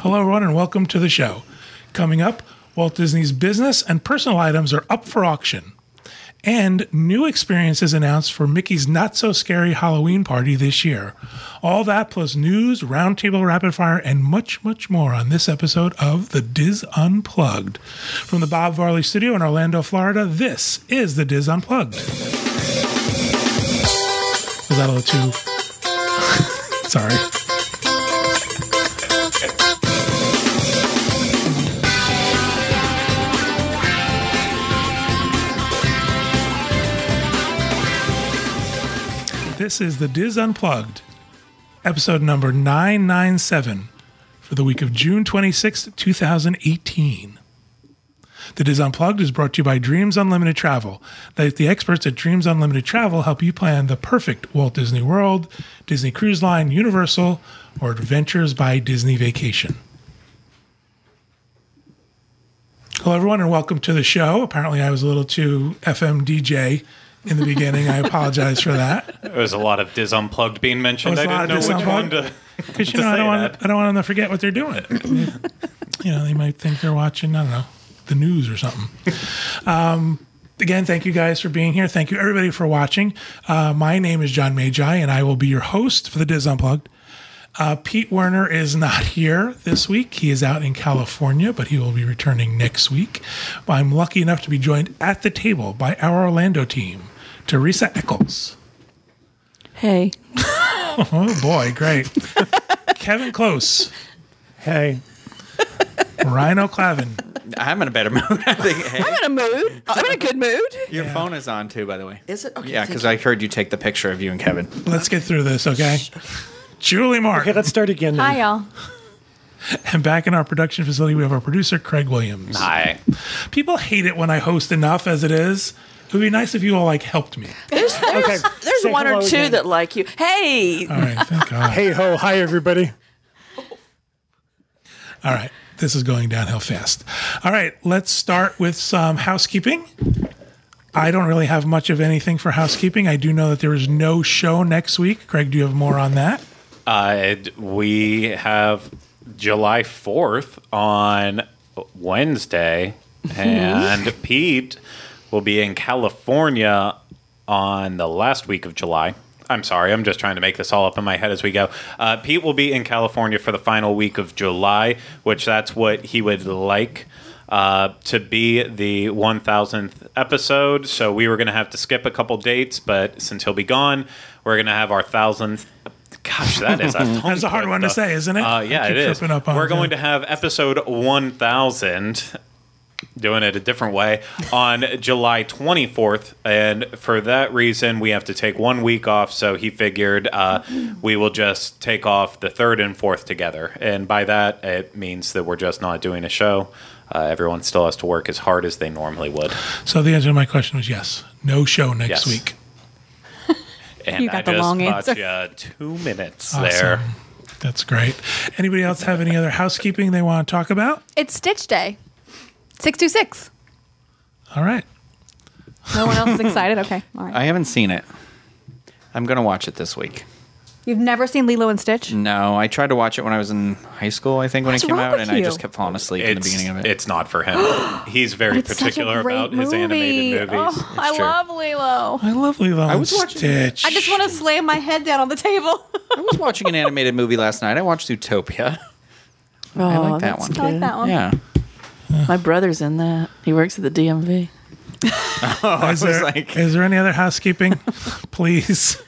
Hello, everyone, and welcome to the show. Coming up, Walt Disney's business and personal items are up for auction. And new experiences announced for Mickey's Not So Scary Halloween party this year. All that plus news, roundtable rapid fire, and much, much more on this episode of The DIS Unplugged. From the Bob Varley Studio in Orlando, Florida, this is The DIS Unplugged. Was that a little too. Sorry. This is the DIS Unplugged, episode number 997 for the week of June 26th, 2018. The DIS Unplugged is brought to you by Dreams Unlimited Travel. The experts at Dreams Unlimited Travel help you plan the perfect Walt Disney World, Disney Cruise Line, Universal, or Adventures by Disney Vacation. Hello, everyone, and welcome to the show. Apparently, I was a little too FM DJ in the beginning. I apologize for that. There was a lot of DIS Unplugged being mentioned. I didn't know which one to. Because you know, I don't want that. I don't want them to forget what they're doing. you know, they might think they're watching. I don't know the news or something. Um, again, thank you guys for being here. Thank you everybody for watching. Uh, my name is John Magi, and I will be your host for the DIS Unplugged. Uh, Pete Werner is not here this week. He is out in California, but he will be returning next week. I'm lucky enough to be joined at the table by our Orlando team, Teresa Eccles. Hey. Oh boy, great. Kevin Close, Hey, Rhino Clavin, I'm in a better mood. I think. Hey, I'm in a mood. I'm in a good mood. your phone is on too, by the way. Is it? Okay. Yeah, because you. I heard you take the picture of you and Kevin. Let's get through this, okay? Julie okay, Martin. let's start again. then. Hi, y'all. And back in our production facility, we have our producer, Craig Williams. Hi. People hate it when I host enough as it is. It would be nice if you all like helped me. There's, there's, Okay, there's say one or two again. that like you. Hey. All right, thank God. Hey ho, hi everybody. All right, this is going downhill fast. All right, let's start with some housekeeping. I don't really have much of anything for housekeeping. I do know that there is no show next week. Craig, do you have more on that? Uh, we have July 4th on Wednesday, and Pete will be in California on the last week of July. I'm sorry, I'm just trying to make this all up in my head as we go. Uh, Pete will be in California for the final week of July, which that's what he would like uh, to be the 1000th episode. So we were going to have to skip a couple dates, but since he'll be gone, we're going to have our 1000th. Gosh, that is a That's a hard one to say, isn't it? Uh, yeah, it is. We're going to have episode 1000, doing it a different way, on July 24th. And for that reason, we have to take one week off. So he figured uh, we will just take off the third and fourth together. And by that, it means that we're just not doing a show. Uh, everyone still has to work as hard as they normally would. So the answer to my question was yes. No show next Yes. week. And You got I the just long bought answer. you two minutes Awesome. there. That's great. Anybody else have any other housekeeping they want to talk about? It's Stitch Day. 626. All right. No one else is excited? Okay. All right. I haven't seen it. I'm gonna watch it this week. You've never seen Lilo and Stitch? No, I tried to watch it when I was in high school. I think when What's it came wrong out, with and I you? just kept falling asleep in the beginning of it. it's not for him. He's very It's such a particular great about his movie. animated oh, movies. Oh, I true. love Lilo. I love Lilo and was watching- Stitch. I just want to slam my head down on the table. I was watching an animated movie last night. I watched Zootopia. Oh, I like that that's one. I like that one. Yeah. My brother's in that. He works at the DMV. Oh, is there, like- is there any other housekeeping? Please.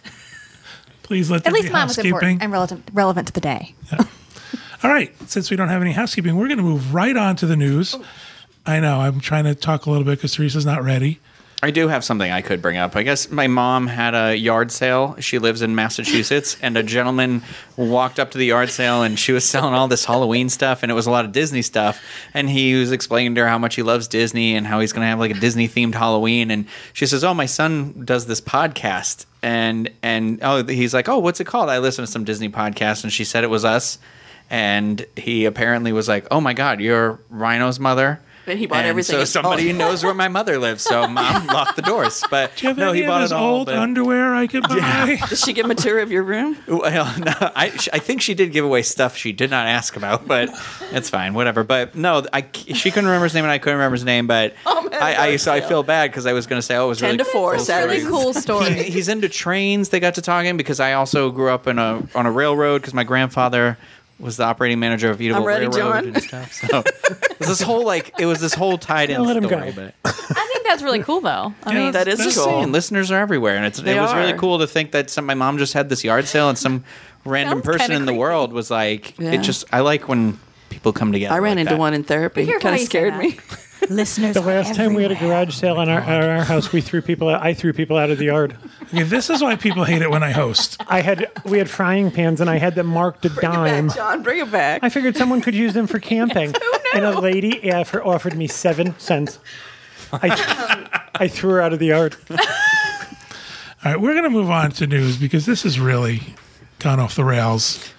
Please let there At least be mine was housekeeping. important and relevant, relevant to the day. All right. Since we don't have any housekeeping, we're going to move right on to the news. Oh. I know. I'm trying to talk a little bit because Teresa's not ready. I do have something I could bring up. I guess my mom had a yard sale. She lives in Massachusetts, and a gentleman walked up to the yard sale, and she was selling all this Halloween stuff, and it was a lot of Disney stuff. And he was explaining to her how much he loves Disney and how he's going to have like a Disney themed Halloween. And she says, "Oh, my son does this podcast." And and oh, he's like, "Oh, what's it called?" I listened to some Disney podcast, and she said it was us. And he apparently was like, "Oh my God, you're Rhino's mother." But he bought And everything. So somebody knows where my mother lives. So mom locked the doors. But Do you have no, any he of bought his it all. old but- underwear I could buy? Did she give him a tour of your room? Well, no, I, I think she did give away stuff she did not ask about, but it's fine, whatever. But no, I, she couldn't remember his name and I couldn't remember his name, but Oh, man, I, I, yard so I feel bad because I was going to say, oh, it was 10 really to 4 cool Saturday. story. Cool story. He- he's into trains. They got to talking because I also grew up in a on a railroad because my grandfather was the operating manager of Eatable I'm ready, Railroad John. and stuff. So it was this whole like it was this whole tied in Let him story. go. But I think that's really cool, though. I Yeah, mean, That is just cool. saying, listeners are everywhere, and it's, They it was really are. cool to think that some my mom just had this yard sale and some random Sounds person kinda in the creepy. world was like, Yeah. it just I like when people come together. I ran like into that. one in therapy. Careful Kind how of you say scared that. me. Listeners. The are last time we had a garage sale oh in our, at our house, we threw people. Out, I threw people out of the yard. Okay, this is why people hate it when I host. I had we had frying pans, and I had them marked a Bring it dime. back, John. Bring it back. I figured someone could use them for camping, and a lady offer, offered me seven cents. I, I threw her out of the yard. All right, we're going to move on to news because this has really gone off the rails.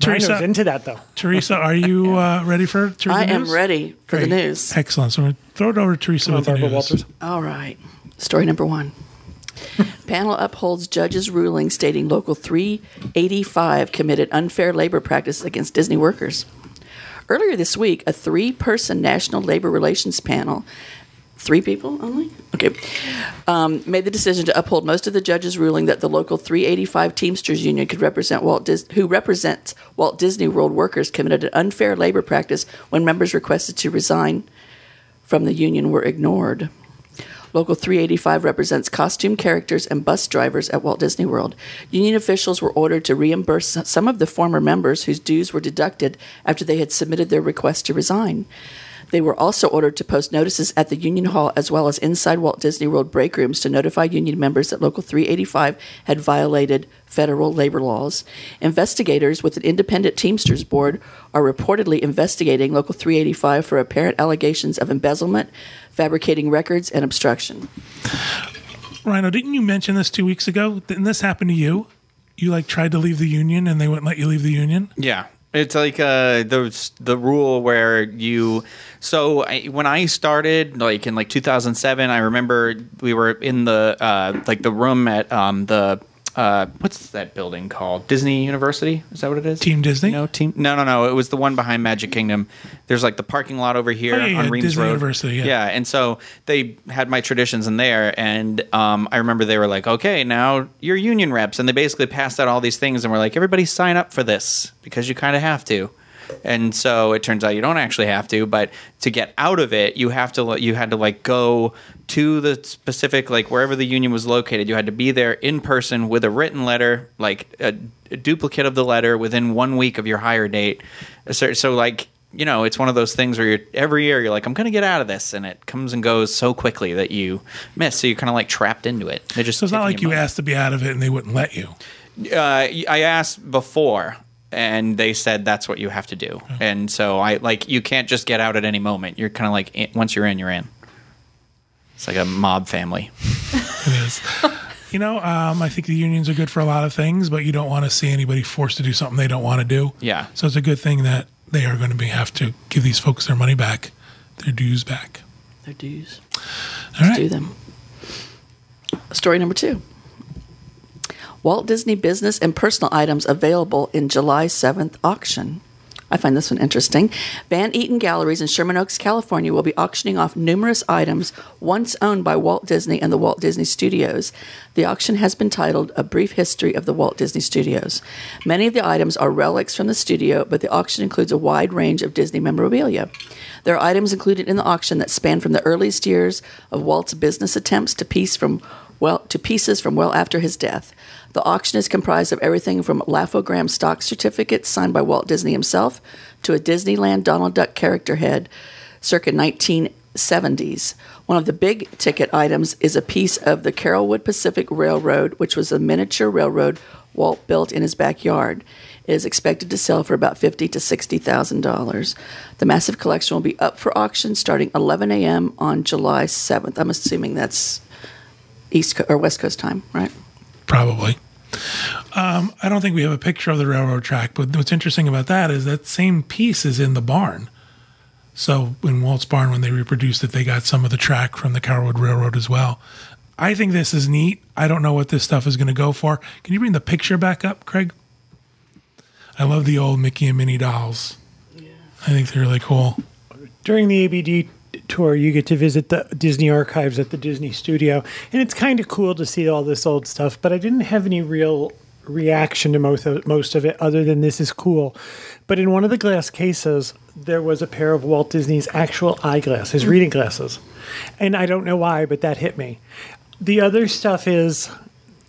Teresa Teresa- into that though. Teresa, are you uh, ready for to read I the am news? ready for Great. the news. Excellent. So I'm going to throw it over to Teresa Come on, with the Barbara news. Walters. All right. Story number one. Panel upholds judge's ruling stating Local 385 committed unfair labor practice against Disney workers. Earlier this week, a three person National Labor Relations panel, three people only? Okay, um, made the decision to uphold most of the judge's ruling that the Local 385 Teamsters Union could represent Walt Dis- who represents Walt Disney World workers committed an unfair labor practice when members requested to resign from the union were ignored. Local 385 represents costume characters and bus drivers at Walt Disney World. Union officials were ordered to reimburse some of the former members whose dues were deducted after they had submitted their request to resign. They were also ordered to post notices at the Union Hall as well as inside Walt Disney World break rooms to notify union members that Local 385 had violated federal labor laws. Investigators with an independent Teamsters board are reportedly investigating Local 385 for apparent allegations of embezzlement, fabricating records, and obstruction. Rhino, didn't you mention this two weeks ago? Didn't this happen to you? You like tried to leave the union and they wouldn't let you leave the union? Yeah. It's like uh, the the rule where you. So I, when I started, like in like 2007, I remember we were in the uh, like the room at um, the uh, what's that building called? Disney University? Is that what it is? Team Disney? No, team. No, no, no. It was the one behind Magic Kingdom. There's like the parking lot over here Oh, yeah, on yeah, Reams Disney Road. University, yeah. yeah, and so they had my traditions in there, and um, I remember they were like, "Okay, now you're union reps," and they basically passed out all these things, and we're like, "Everybody sign up for this because you kind of have to." And so it turns out you don't actually have to, but to get out of it, you have to you had to like go to the specific like wherever the union was located. You had to be there in person with a written letter, like a, a duplicate of the letter within one week of your hire date. So, so like you know, it's one of those things where you're every year you're like, I'm going to get out of this, and it comes and goes so quickly that you miss. So you're kind of like trapped into it. They just So it's not like you money. asked to be out of it and they wouldn't let you. Uh, I asked before, and they said that's what you have to do. And so I like you can't just get out at any moment. You're kind of like in- once you're in, you're in. It's like a mob family. It is. you know, um, I think the unions are good for a lot of things, but you don't want to see anybody forced to do something they don't want to do. Yeah. So it's a good thing that they are going to be have to give these folks their money back, their dues back. Their dues. All right. do them. Story number two Walt Disney business and personal items available in July 7th auction. I find this one interesting. Van Eaton Galleries in Sherman Oaks, California will be auctioning off numerous items once owned by Walt Disney and the Walt Disney Studios. The auction has been titled A Brief History of the Walt Disney Studios. Many of the items are relics from the studio, but the auction includes a wide range of Disney memorabilia. There are items included in the auction that span from the earliest years of Walt's business attempts to piece from well to pieces from well after his death. The auction is comprised of everything from Laugh-O-Gram stock certificates signed by Walt Disney himself to a Disneyland Donald Duck character head circa 1970s. One of the big ticket items is a piece of the Carolwood Pacific Railroad, which was a miniature railroad Walt built in his backyard. It is expected to sell for about fifty to sixty thousand dollars. The massive collection will be up for auction starting 11 a.m. on July 7th. I'm assuming that's East Co- or West Coast time, right? Probably. Um, I don't think we have a picture of the railroad track, but what's interesting about that is that same piece is in the barn. So in Walt's Barn, when they reproduced it, they got some of the track from the Carolwood Railroad as well. I think this is neat. I don't know what this stuff is going to go for. Can you bring the picture back up, Craig? I love the old Mickey and Minnie dolls. Yeah. I think they're really cool. During the ABD tour, you get to visit the Disney archives at the Disney studio, and it's kind of cool to see all this old stuff. But I didn't have any real reaction to most of, most of it, other than this is cool. But in one of the glass cases, there was a pair of Walt Disney's actual eyeglass, his mm. reading glasses, and I don't know why, but that hit me. The other stuff is,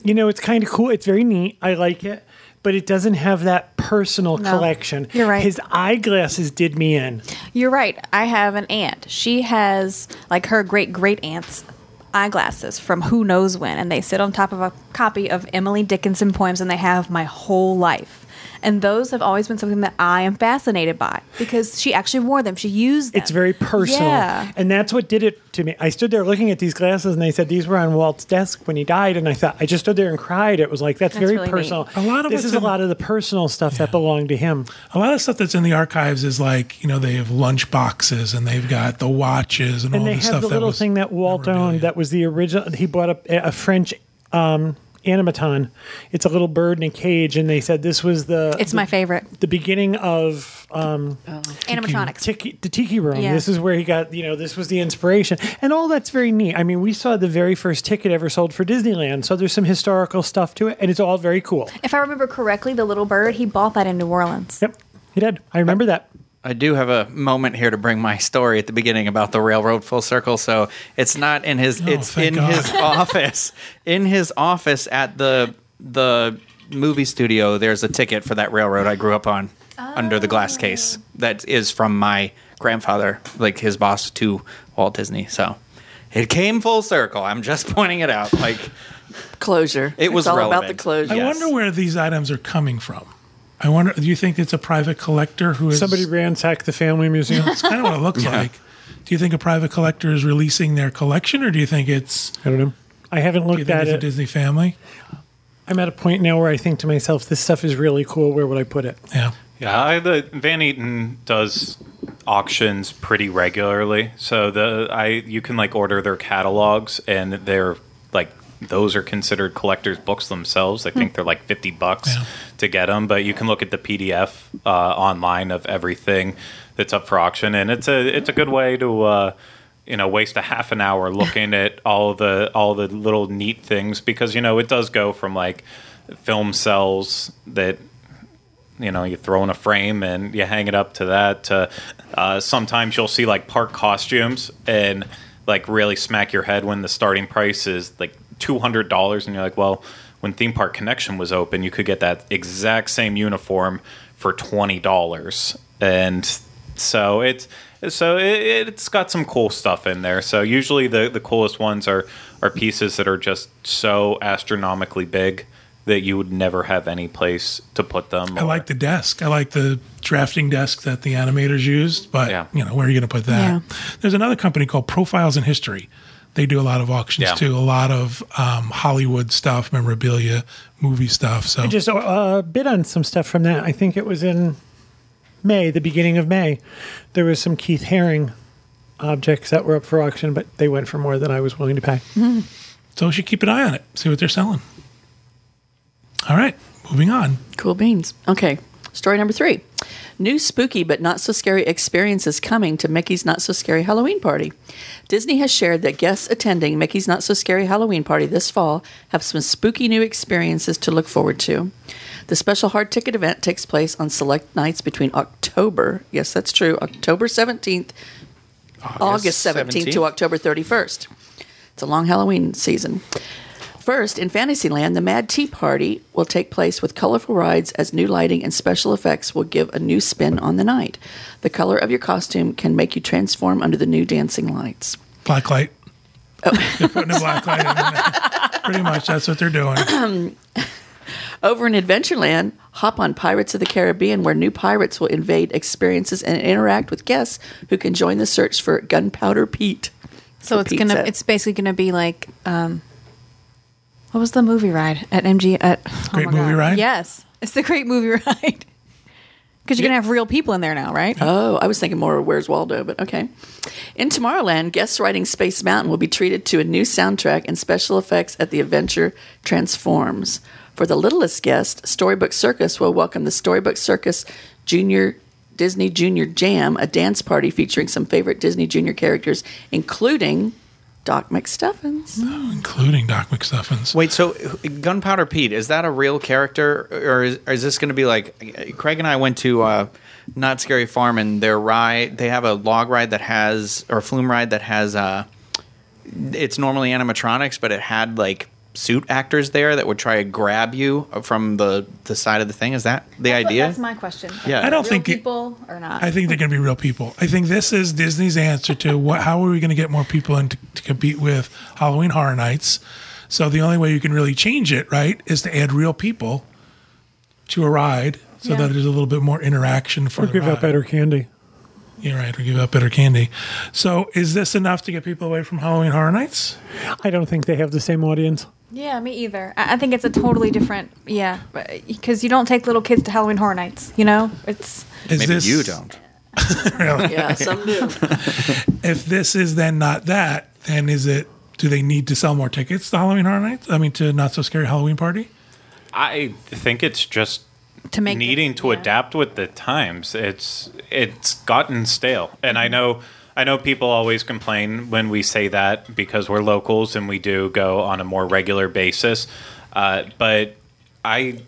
you know, it's kind of cool. It's very neat. I like it. But it doesn't have that personal No, collection. you're right. His eyeglasses did me in. You're right. I have an aunt. She has like her great great aunt's eyeglasses from who knows when, and they sit on top of a copy of Emily Dickinson poems, and they have my whole life. And those have always been something that I am fascinated by because she actually wore them. She used them. It's very personal. Yeah. And that's what did it to me. I stood there looking at these glasses and they said these were on Walt's desk when he died. And I thought, I just stood there and cried. It was like, that's, That's very really personal. neat. A lot of this it's is a lot of the personal stuff that belonged to him. A lot of stuff that's in the archives is like, you know, they have lunch boxes and they've got the watches and, And all they the have stuff the that little was thing that Walt owned that was the original. He bought a, a French um, animaton. It's a little bird in a cage. And they said this was the, It's the, my favorite. the beginning of um, Animatronics. Tiki, the Tiki Room. Yeah. This is where he got, you know, this was the inspiration. And all that's very neat. I mean, we saw the very first ticket ever sold for Disneyland. So there's some historical stuff to it, and it's all very cool. If I remember correctly, the little bird he bought that in New Orleans. Yep, he did. I remember that. I do have a moment here to bring my story at the beginning about the railroad full circle. So it's not in his. Oh, it's in God. his office. In his office at the the movie studio. There's a ticket for that railroad I grew up on under the glass case. Oh. That is from my grandfather, like his boss to Walt Disney. So it came full circle. I'm just pointing it out. Like Closure. It was it's all about the closure. I Yes. wonder where these items are coming from. I wonder. Do you think it's a private collector who is Somebody ransacked the family museum. That's kind of what it looks like. Do you think a private collector is releasing their collection, or do you think it's? I don't know. I haven't Do you looked think at it's a. Disney family? I'm at a point now where I think to myself, this stuff is really cool. Where would I put it? Yeah. Yeah, I, the Van Eaton does auctions pretty regularly. So the I you can like order their catalogs and they're like those are considered collectors books themselves. I think they're like 50 bucks Yeah. to get them, but you can look at the PDF uh, online of everything that's up for auction and it's a it's a good way to uh you know waste a half an hour looking at all the all the little neat things because you know it does go from like film cells that you know you throw in a frame and you hang it up to that to, uh, sometimes you'll see like park costumes and like really smack your head when the starting price is like $200 and you're like well when theme park connection was open you could get that exact same uniform for $20 and so it's so it, it's got some cool stuff in there so usually the, the coolest ones are are pieces that are just so astronomically big that you would never have any place to put them. I or- like the desk. I like the drafting desk that the animators used, but Yeah. you know, where are you going to put that? Yeah. There's another company called Profiles in History. They do a lot of auctions Yeah. too, a lot of um, Hollywood stuff, memorabilia, movie stuff. So I just uh, bid on some stuff from that. I think it was in May, the beginning of May. There was some Keith Haring objects that were up for auction, but they went for more than I was willing to pay. so we should keep an eye on it, see what they're selling. All right, moving on. Cool beans. Okay, story number three. New spooky but not so scary experiences coming to Mickey's Not So Scary Halloween Party. Disney has shared that guests attending Mickey's Not So Scary Halloween Party this fall have some spooky new experiences to look forward to. The special hard ticket event takes place on select nights between October, yes, that's true, October 17th, August 17th, to October 31st. It's a long Halloween season. First, in Fantasyland, the Mad Tea Party will take place with colorful rides as new lighting and special effects will give a new spin on the night. The color of your costume can make you transform under the new dancing lights. Black light. Oh. They're putting a black light in there. Pretty much, that's what they're doing. Over in Adventureland, hop on Pirates of the Caribbean, where new pirates will invade experiences and interact with guests who can join the search for Gunpowder Pete. So for it's gonna. It's basically gonna be like. Um, what was the movie ride at MG? At oh Great my Movie God. Ride? Yes, it's the Great Movie Ride. Because you're going to have real people in there now, right? Oh, I was thinking more of Where's Waldo, but okay. In Tomorrowland, guests riding Space Mountain will be treated to a new soundtrack and special effects at the adventure transforms. For the littlest guest, Storybook Circus will welcome the Storybook Circus Junior Disney Junior Jam, a dance party featuring some favorite Disney Junior characters, including Doc McStuffins. including Doc McStuffins. Wait, so Gunpowder Pete is that a real character, or is, or is this going to be like Craig and I went to uh, Not Scary Farm and their ride? They have a log ride that has or a flume ride that has. Uh, it's normally animatronics, but it had like suit actors there that would try to grab you from the the side of the thing. Is that the idea? That's my question. Yeah. I don't real think it- people or not. I think they're going to be real people. I think this is Disney's answer to what. How are we going to get more people in to, to compete with Halloween Horror Nights? So the only way you can really change it, right, is to add real people to a ride, so Yeah. that there's a little bit more interaction for Or the give out better candy. Yeah, right. Or give out better candy. So is this enough to get people away from Halloween Horror Nights? I don't think they have the same audience. Yeah, me either. I, I think it's a totally different. Yeah, because you don't take little kids to Halloween Horror Nights. You know, it's Is Maybe this, you don't. Really? Yeah, some do. If this is then not that, then is it? Do they need to sell more tickets to Halloween Horror Nights? I mean, to Not So Scary Halloween Party? I think it's just to make it- needing to yeah. adapt with the times. It's it's gotten stale, and I know I know people always complain when we say that because we're locals and we do go on a more regular basis. Uh, but I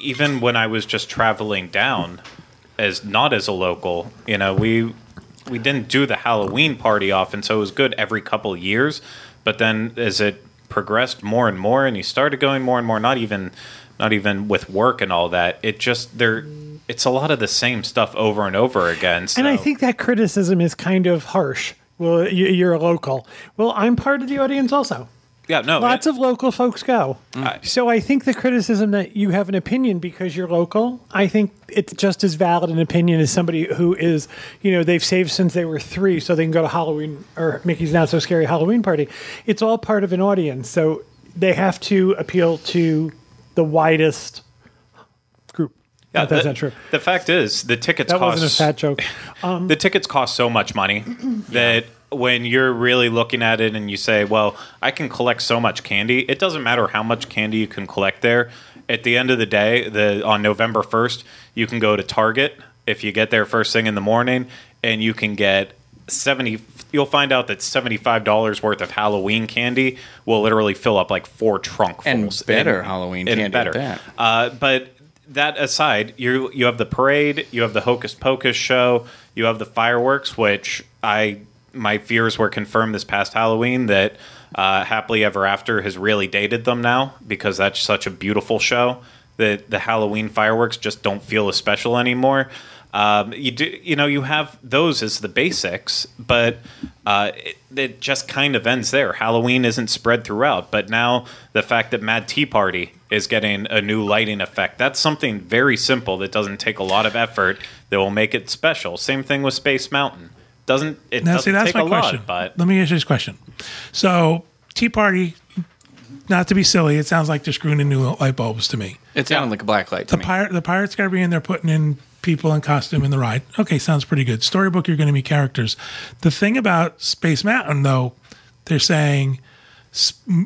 even when I was just traveling down as not as a local, you know, we we didn't do the Halloween party often, so it was good every couple years. But then as it progressed more and more, and you started going more and more, not even not even with work and all that, it just there. It's a lot of the same stuff over and over again. So. And I think that criticism is kind of harsh. Well, you- you're a local. Well, I'm part of the audience also. yeah, no, Lots it- of local folks go. Mm. I- So I think the criticism that you have an opinion because you're local, I think it's just as valid an opinion as somebody who is, you know, they've saved since they were three so they can go to Halloween or Mickey's Not So Scary Halloween Party. It's all part of an audience. So they have to appeal to the widest. Yeah, Not that's the, not true. The fact is, the tickets That cost wasn't a fat joke. the tickets cost so much money that when you're really looking at it and you say, "Well, I can collect so much candy," it doesn't matter how much candy you can collect there. At the end of the day, the on November first, you can go to Target if you get there first thing in the morning, and you can get seventy. You'll find out that seventy-five dollars worth of Halloween candy will literally fill up like four trunkfuls And better Halloween and candy better. at that. Uh, but that aside, you you have the parade, you have the Hocus Pocus show, you have the fireworks, which I my fears were confirmed this past Halloween that uh, Happily Ever After has really dated them now because that's such a beautiful show that the Halloween fireworks just don't feel as special anymore. Um, you do, you know, you have those as the basics, but uh, it, it just kind of ends there. Halloween isn't spread throughout, but now the fact that Mad Tea Party is getting a new lighting effect, that's something very simple that doesn't take a lot of effort that will make it special. Same thing with Space Mountain. Doesn't it Now, doesn't see, that's take my a question. lot, but Let me ask you this question. So, Tea Party, not to be silly, it sounds like they're screwing in new light bulbs to me. It sounded like a black light to The me. pirate, the Pirates Caribbean, they're putting in people in costume in the ride. Okay, sounds pretty good. Storybook, you're going to meet characters. The thing about Space Mountain, though, they're saying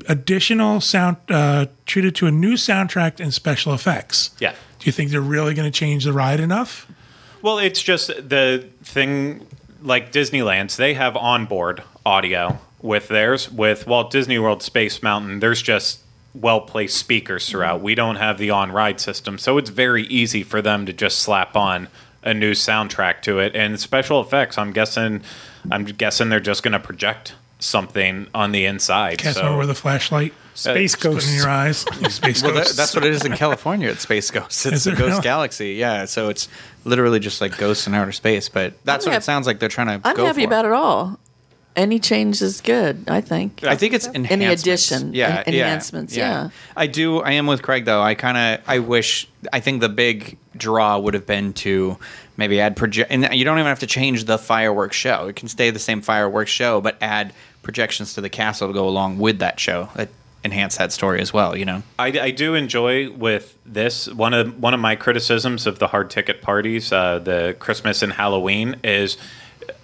additional sound uh, treated to a new soundtrack and special effects. Yeah. Do you think they're really going to change the ride enough? Well, it's just the thing like Disneyland's, they have onboard audio with theirs. With Walt Disney World Space Mountain, there's just well placed speakers throughout. Mm-hmm. We don't have the on ride system, so it's very easy for them to just slap on a new soundtrack to it. And special effects, I'm guessing I'm guessing they're just gonna project something on the inside. Cast so over with a flashlight, uh, Space put in your eyes. Space Well, that, that's what it is in California. It's Space Ghosts. It's Is the it Ghost really? Galaxy. Yeah, so it's literally just like ghosts in outer space. But that's I'm what hap- it sounds like they're trying to I'm go happy for. about it all. Any change is good, I think. I think it's Any addition, yeah, en- yeah, enhancements, yeah. I do. I am with Craig though. I kind of. I wish. I think the big draw would have been to maybe add project. And you don't even have to change the fireworks show. It can stay the same fireworks show, but add projections to the castle to go along with that show. That enhance that story as well. You know. I, I do enjoy with this one of one of my criticisms of the hard ticket parties, uh, the Christmas and Halloween is,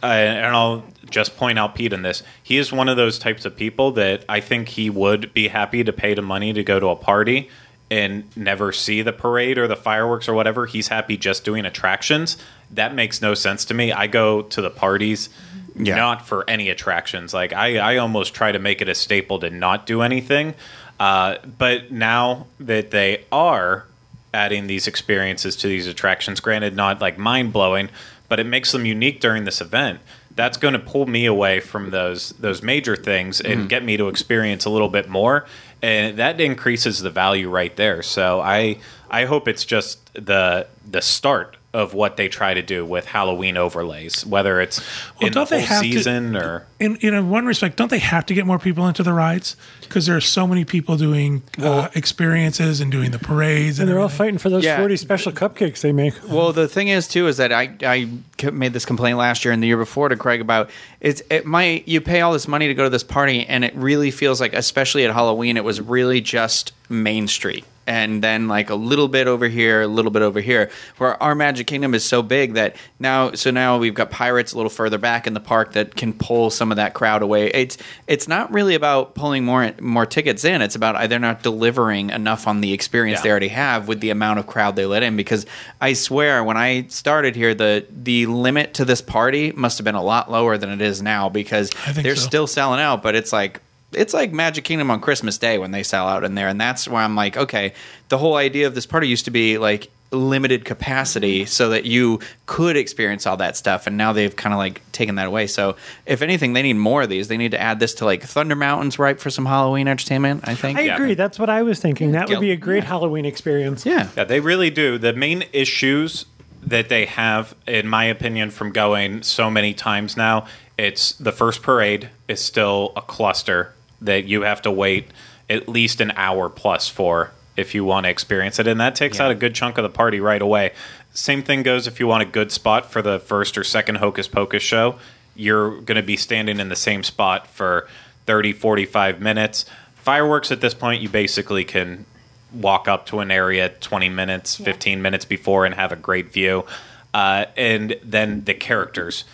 uh, and I'll just point out Pete in this. He is one of those types of people that I think he would be happy to pay the money to go to a party and never see the parade or the fireworks or whatever. He's happy just doing attractions. That makes no sense to me. I go to the parties Yeah. not for any attractions. Like I, I almost try to make it a staple to not do anything. Uh, but now that they are adding these experiences to these attractions, granted not like mind blowing, but it makes them unique during this event. That's going to pull me away from those those major things and mm-hmm. get me to experience a little bit more, and that increases the value right there. So I I hope it's just the the start of what they try to do with Halloween overlays, whether it's Well, in don't they whole have to- season or in in one respect, don't they have to get more people into the rides because there are so many people doing uh, experiences and doing the parades, And they're all fighting for those Yeah. 40 special cupcakes they make. Well, the thing is too is that I I made this complaint last year and the year before to Craig about it's it my you pay all this money to go to this party and it really feels like especially at Halloween it was really just Main Street and then like a little bit over here, a little bit over here. Where our Magic Kingdom is so big that now so now we've got pirates a little further back in the park that can pull some of that crowd away. It's it's not really about pulling more more tickets in. It's about uh, they're not delivering enough on the experience Yeah. they already have with the amount of crowd they let in because I swear when I started here the the limit to this party must have been a lot lower than it is now because they're so. still selling out but it's like it's like Magic Kingdom on Christmas Day when they sell out in there and that's where I'm like okay the whole idea of this party used to be like limited capacity so that you could experience all that stuff and now they've kind of like taken that away so if anything they need more of these they need to add this to like Thunder Mountain's ripe for some Halloween entertainment I think I Yeah. agree. That's what I was thinking. That would be a great Halloween experience. yeah Yeah, they really do. The main issues that they have, in my opinion, from going so many times now, it's the first parade is still a cluster that you have to wait at least an hour plus for if you want to experience it, and that takes Yeah. out a good chunk of the party right away. Same thing goes if you want a good spot for the first or second Hocus Pocus show. You're going to be standing in the same spot for 30, 45 minutes. Fireworks at this point, you basically can walk up to an area 20 minutes, 15 minutes before and have a great view. Uh, and then the characters.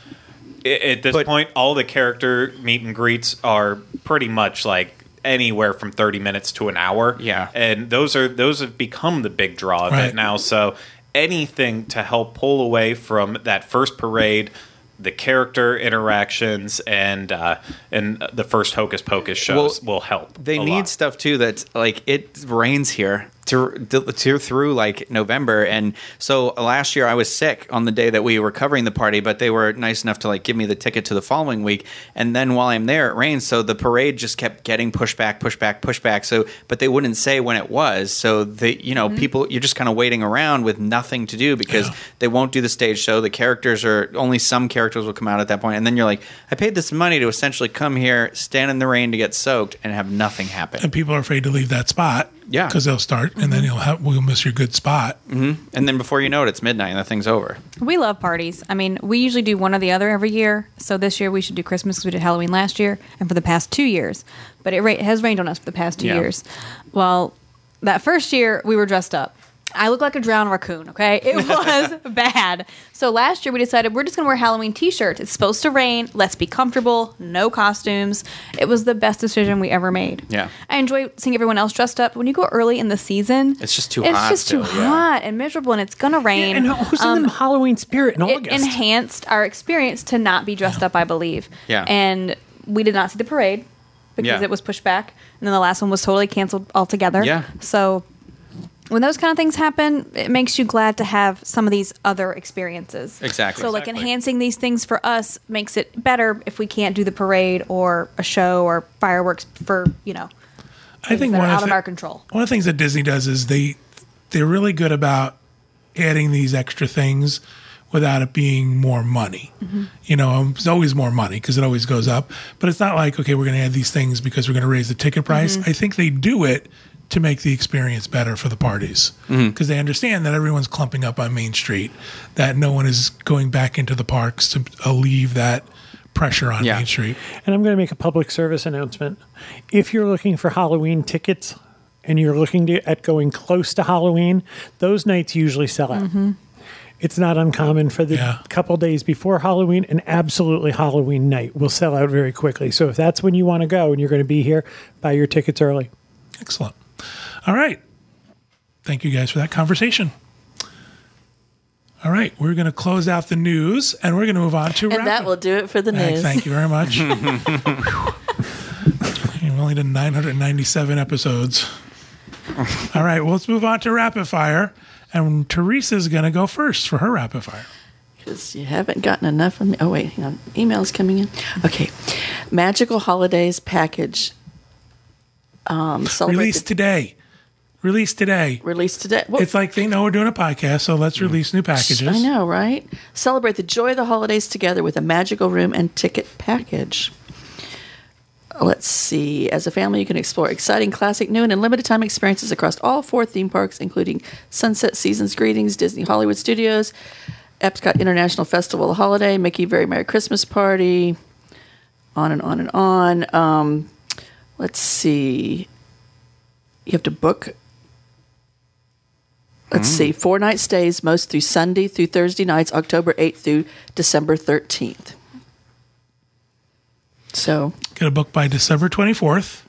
At this But- point, all the character meet and greets are pretty much like anywhere from 30 minutes to an hour. Yeah. And those are those have become the big draw of Right. it now. So anything to help pull away from that first parade, the character interactions, and uh, and the first Hocus Pocus shows will help. They need lot. stuff too that's like it rains here to, to through like November, and so last year I was sick on the day that we were covering the party, but they were nice enough to like give me the ticket to the following week, and then while I'm there it rains, so the parade just kept getting pushed back, pushed back, pushed back. So, but they wouldn't say when it was, so they you know mm-hmm. people you're just kind of waiting around with nothing to do because Yeah. they won't do the stage show. The characters are only some characters will come out at that point, and then you're like, I paid this money to essentially come here, stand in the rain to get soaked, and have nothing happen. and people are afraid to leave that spot. Yeah. because they'll start, and then mm-hmm. you'll have we'll miss your good spot. Mm-hmm. And then before you know it, it's midnight and the thing's over. We love parties. I mean, we usually do one or the other every year. So this year we should do Christmas because we did Halloween last year and for the past two years. But it ra- has rained on us for the past two Yeah. years. Well, that first year we were dressed up. I look like a drowned raccoon, okay? It was bad. So last year we decided we're just going to wear Halloween t shirts. It's supposed to rain. Let's be comfortable. No costumes. It was the best decision we ever made. Yeah. I enjoy seeing everyone else dressed up. When you go early in the season, It's just too it's hot It's just too yeah. hot and miserable, and it's going to rain. And who's in the Halloween spirit in Um, it August? enhanced our experience to not be dressed up, I believe. Yeah. And we did not see the parade because Yeah. it was pushed back. And then the last one was totally canceled altogether. Yeah. So when those kind of things happen, it makes you glad to have some of these other experiences. Exactly. So like Exactly. enhancing these things for us makes it better if we can't do the parade or a show or fireworks for, you know, I think that are one out of, of the- our control. One of the things that Disney does is they they're really good about adding these extra things without it being more money. You know, um, it's always more money because it always goes up. But it's not like okay, we're going to add these things because we're going to raise the ticket price. I think they do it to make the experience better for the parties mm-hmm. because they understand that everyone's clumping up on Main Street, that no one is going back into the parks to leave that pressure on Yeah. Main Street. And I'm going to make a public service announcement. If you're looking for Halloween tickets and you're looking to, at going close to Halloween, those nights usually sell out. Mm-hmm. It's not uncommon for the Yeah. couple days before Halloween and absolutely Halloween night will sell out very quickly. So if that's when you want to go and you're going to be here, buy your tickets early. Excellent. All right. Thank you guys for that conversation. All right, we're going to close out the news and we're going to move on to And rapid- that will do it for the news. thank you very much. We've only done 997 episodes. All right, well, let's move on to rapid fire. And Teresa's going to go first for her rapid fire. Because you haven't gotten enough of me. Oh, wait, hang on. Email's coming in. Okay. Magical Holidays package. Um, Released today. Released today. released today. Well, It's like they know we're doing a podcast, so let's release new packages. I know, right? Celebrate the joy of the holidays together with a magical room and ticket package. Let's see. As a family, you can explore exciting, classic, new, and limited time experiences across all four theme parks, including Sunset Seasons Greetings, Disney Hollywood Studios, Epcot International Festival of Holiday, Mickey Very Merry Christmas Party, on and on and on. Um, let's see. You have to book let's see, four night stays, most through Sunday through Thursday nights, October 8th through December 13th. So, Get a book by December 24th.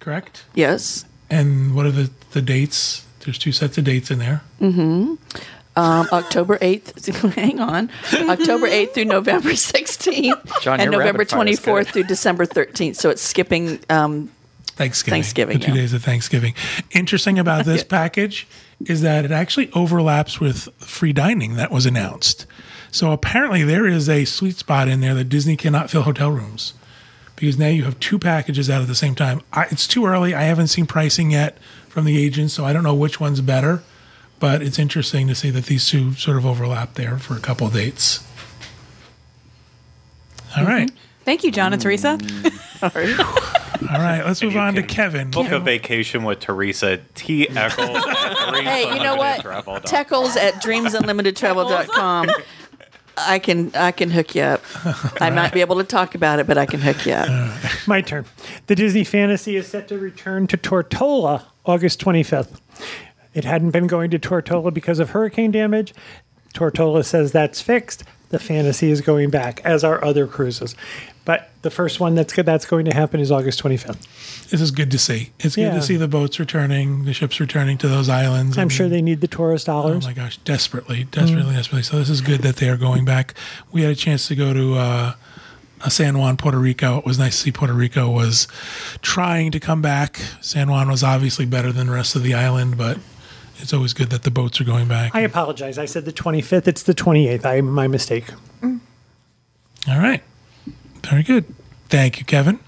Correct? yes, And what are the, the dates? There's two sets of dates in there. um, October 8th, hang on, October 8th through November 16th, John, and November rapid fire is 24th through December 13th. So it's skipping, um, Thanksgiving. Thanksgiving, The two yeah. days of Thanksgiving. Interesting about this Yeah. package is that it actually overlaps with free dining that was announced. So apparently there is a sweet spot in there that Disney cannot fill hotel rooms because now you have two packages out at the same time. I, it's too early. I haven't seen pricing yet from the agents, so I don't know which one's better. But it's interesting to see that these two sort of overlap there for a couple of dates. All mm-hmm. right. Thank you, John and Teresa. Mm. sorry. All right. Let's move on to Kevin. Book a vacation with Teresa T. Eccles. at hey, you know what? dreamsunlimitedtravel.com. Teckles at dreamsunlimitedtravel.com. I can I can hook you up. I might be able to talk about it, but I can hook you up. My turn. The Disney Fantasy is set to return to Tortola August 25th. It hadn't been going to Tortola because of hurricane damage. Tortola says that's fixed. The Fantasy is going back, as are other cruises. But the first one that's good, that's going to happen is August 25th. This is good to see. It's good Yeah. to see the boats returning, the ships returning to those islands. I'm sure they need the tourist dollars. Oh my gosh, desperately, desperately, desperately. So this is good that they are going back. We had a chance to go to uh, uh, San Juan, Puerto Rico. It was nice to see Puerto Rico was trying to come back. San Juan was obviously better than the rest of the island, but it's always good that the boats are going back. I apologize. I said the 25th. It's the 28th. I my mistake. All right, very good. Thank you, Kevin.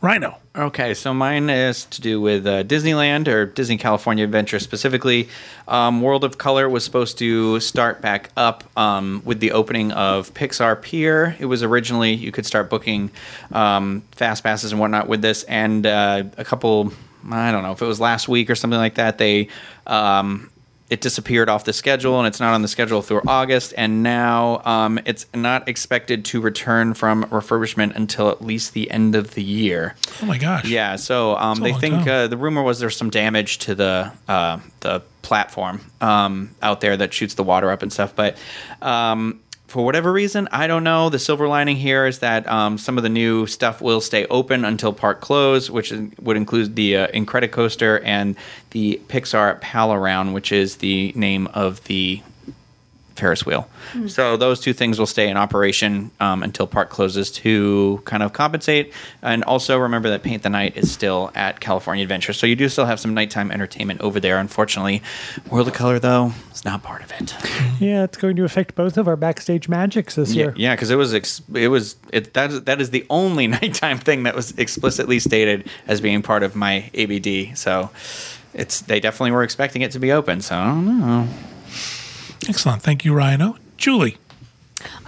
Rhino. Okay, so mine is to do with uh, Disneyland or Disney California Adventure specifically. Um, World of Color was supposed to start back up um, with the opening of Pixar Pier. It was originally you could start booking um, fast passes and whatnot with this, and uh, a couple. I don't know if it was last week or something like that. They um, it disappeared off the schedule and it's not on the schedule through August. And now um, it's not expected to return from refurbishment until at least the end of the year. Oh my gosh. Yeah, so um, they think uh, the rumor was there's some damage to the uh, the platform um, out there that shoots the water up and stuff. But um, for whatever reason, I don't know. The silver lining here is that um, some of the new stuff will stay open until park close, which would include the uh, Incredicoaster and the Pixar Pal-A-Round, which is the name of the Ferris wheel. So those two things will stay in operation um, until park closes to kind of compensate. And also remember that Paint the Night is still at California Adventure, so you do still have some nighttime entertainment over there. Unfortunately, World of Color though is not part of it. Yeah, it's going to affect both of our backstage magics this Yeah, year. yeah, because it was ex- it was it that is, that is the only nighttime thing that was explicitly stated as being part of my ABD. So it's they definitely were expecting it to be open. So I don't know. Excellent. Thank you, Rhino. Julie.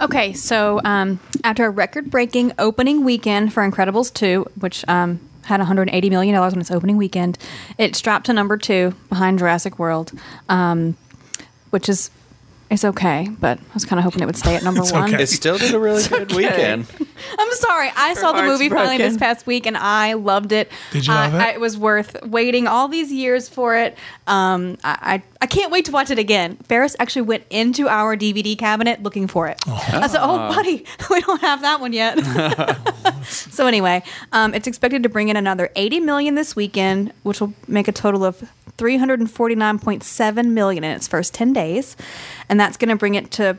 Okay, so um, after a record-breaking opening weekend for Incredibles 2, which um, had 180 million dollars on its opening weekend, it's dropped to number two behind Jurassic World, um, which is is okay, but I was kind of hoping it would stay at number It's one. okay. It still did a really good weekend. I'm sorry. I saw the heart's movie finally this past week, and I loved it. Did you I, love it? I, it was worth waiting all these years for it. Um, I, I I can't wait to watch it again. Ferris actually went into our DVD cabinet looking for it. I said, "Oh, buddy, we don't have that one yet." so anyway, um, it's expected to bring in another 80 million this weekend, which will make a total of 349.7 million in its first 10 days, and that's going to bring it to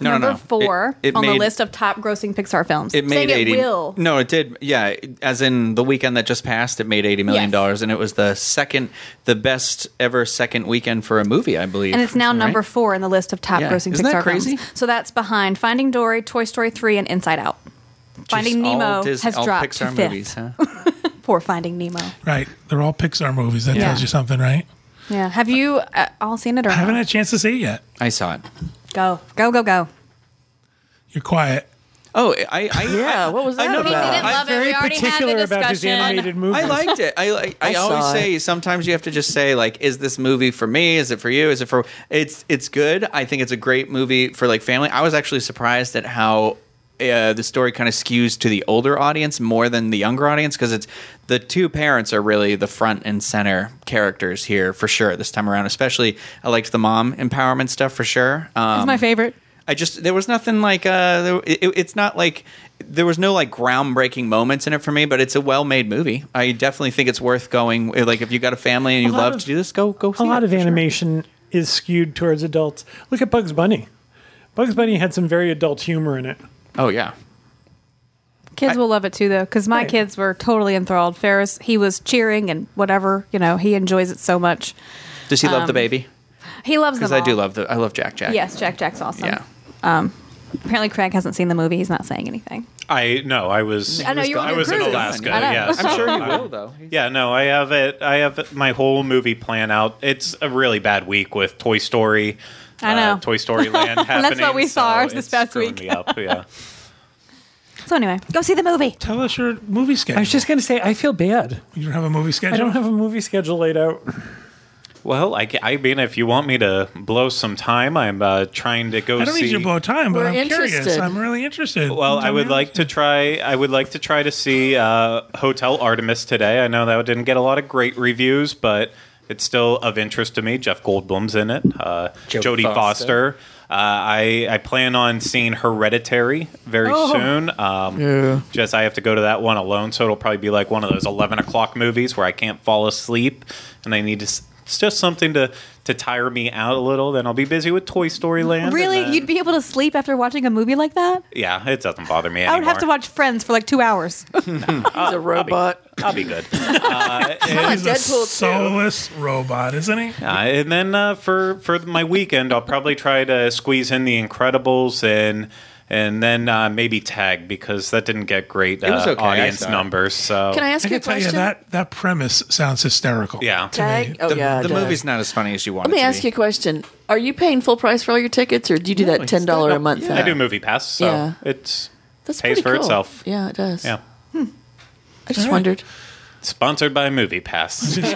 No, no, number no. four It- it on the list of top grossing Pixar films. It made Saying eighty. It will. No, it did. Yeah, as in the weekend that just passed, it made eighty million dollars, and it was the second, the best ever second weekend for a movie, I believe. And it's now Right? number four in the list of top Yeah. grossing Isn't Pixar that crazy? films. So that's behind Finding Dory, Toy Story 3, and Inside Out. Finding Just all Nemo Dis- has dropped Pixar to fifth. movies, huh? Poor Finding Nemo. Right. They're all Pixar movies. That Yeah. tells you something, right? Yeah. Have you uh, all seen it or I haven't not? had a chance to see it yet. I saw it. Go, go, go, go. You're quiet. Oh, I, I Yeah, what was that? I that know, about? but He didn't I- love it. Very We already had the particular about his discussion. animated movies. I liked it. I like. I, I always say it. sometimes you have to just say like, is this movie for me? Is it for you? Is it for? It's it's good. I think it's a great movie for like family. I was actually surprised at how. Uh, the story kind of skews to the older audience more than the younger audience because it's the two parents are really the front and center characters here for sure this time around. Especially, I liked the mom empowerment stuff for sure. Um, It's my favorite. I just there was nothing like uh, there, it, it's not like there was no like groundbreaking moments in it for me, but it's a well-made movie. I definitely think it's worth going. Like if you got a family and you love of- to do this, go go. a see lot it, of for sure. animation is skewed towards adults. Look at Bugs Bunny. Bugs Bunny had some very adult humor in it. Oh yeah, Kids I- will love it too, though, because my Right. kids were totally enthralled. Ferris, he was cheering and whatever. You know, he enjoys it so much. does he love the Um, baby? He loves them Because I do love the I love Jack Jack. Yes, Jack Jack's awesome. Yeah. Apparently, Craig hasn't seen the movie. He's not saying anything. I no, I was. I know, you were on I your was in. Alaska. I know. Yeah, I'm sure he I- will though. Yeah, no, I have it. I have my whole movie plan out. It's a really bad week with Toy Story. I know. uh, Toy Story Land happening. That's what we saw so ours this it's past screwing week. Me up, yeah. So anyway, go see the movie. Tell us your movie schedule. I was just going to say, I feel bad. you don't have a movie schedule. I don't have a movie schedule laid out. Well, I, I mean, if you want me to blow some time, I'm uh, trying to go I don't see. need you to blow time, but We're I'm curious. I'm really interested. Well, I would me like to try. I would like to try to see uh, Hotel Artemis today. I know that didn't get a lot of great reviews, but it's still of interest to me. Jeff Goldblum's in it. Uh, Jodie Jodie Foster. Foster. Uh, I I plan on seeing Hereditary very soon. Um, Just I have to go to that one alone, so it'll probably be like one of those eleven o'clock movies where I can't fall asleep, and I need to. S- It's just something to to tire me out a little. Then I'll be busy with Toy Story Land. Really, then- you'd be able to sleep after watching a movie like that? Yeah, it doesn't bother me I anymore. would have to watch Friends for like two hours. He's a robot. I'll be good. Uh, and, He's a Deadpool too. soulless robot, isn't he? uh, and then uh, for for my weekend, I'll probably try to squeeze in The Incredibles and and then uh, maybe Tag because that didn't get great uh, okay, audience numbers. So Can I ask I you a can tell you question? that that premise sounds hysterical. Yeah. to me. Tag? Oh, The, yeah. the movie's not as funny as you want. Let me it to ask be. you a question. Are you paying full price for all your tickets, or do you do No, that ten dollar a month yeah. thing? I do Movie Pass, so Yeah. it's That's pays for cool. itself. Yeah, it does. yeah. I just wondered. Sponsored by Movie Pass.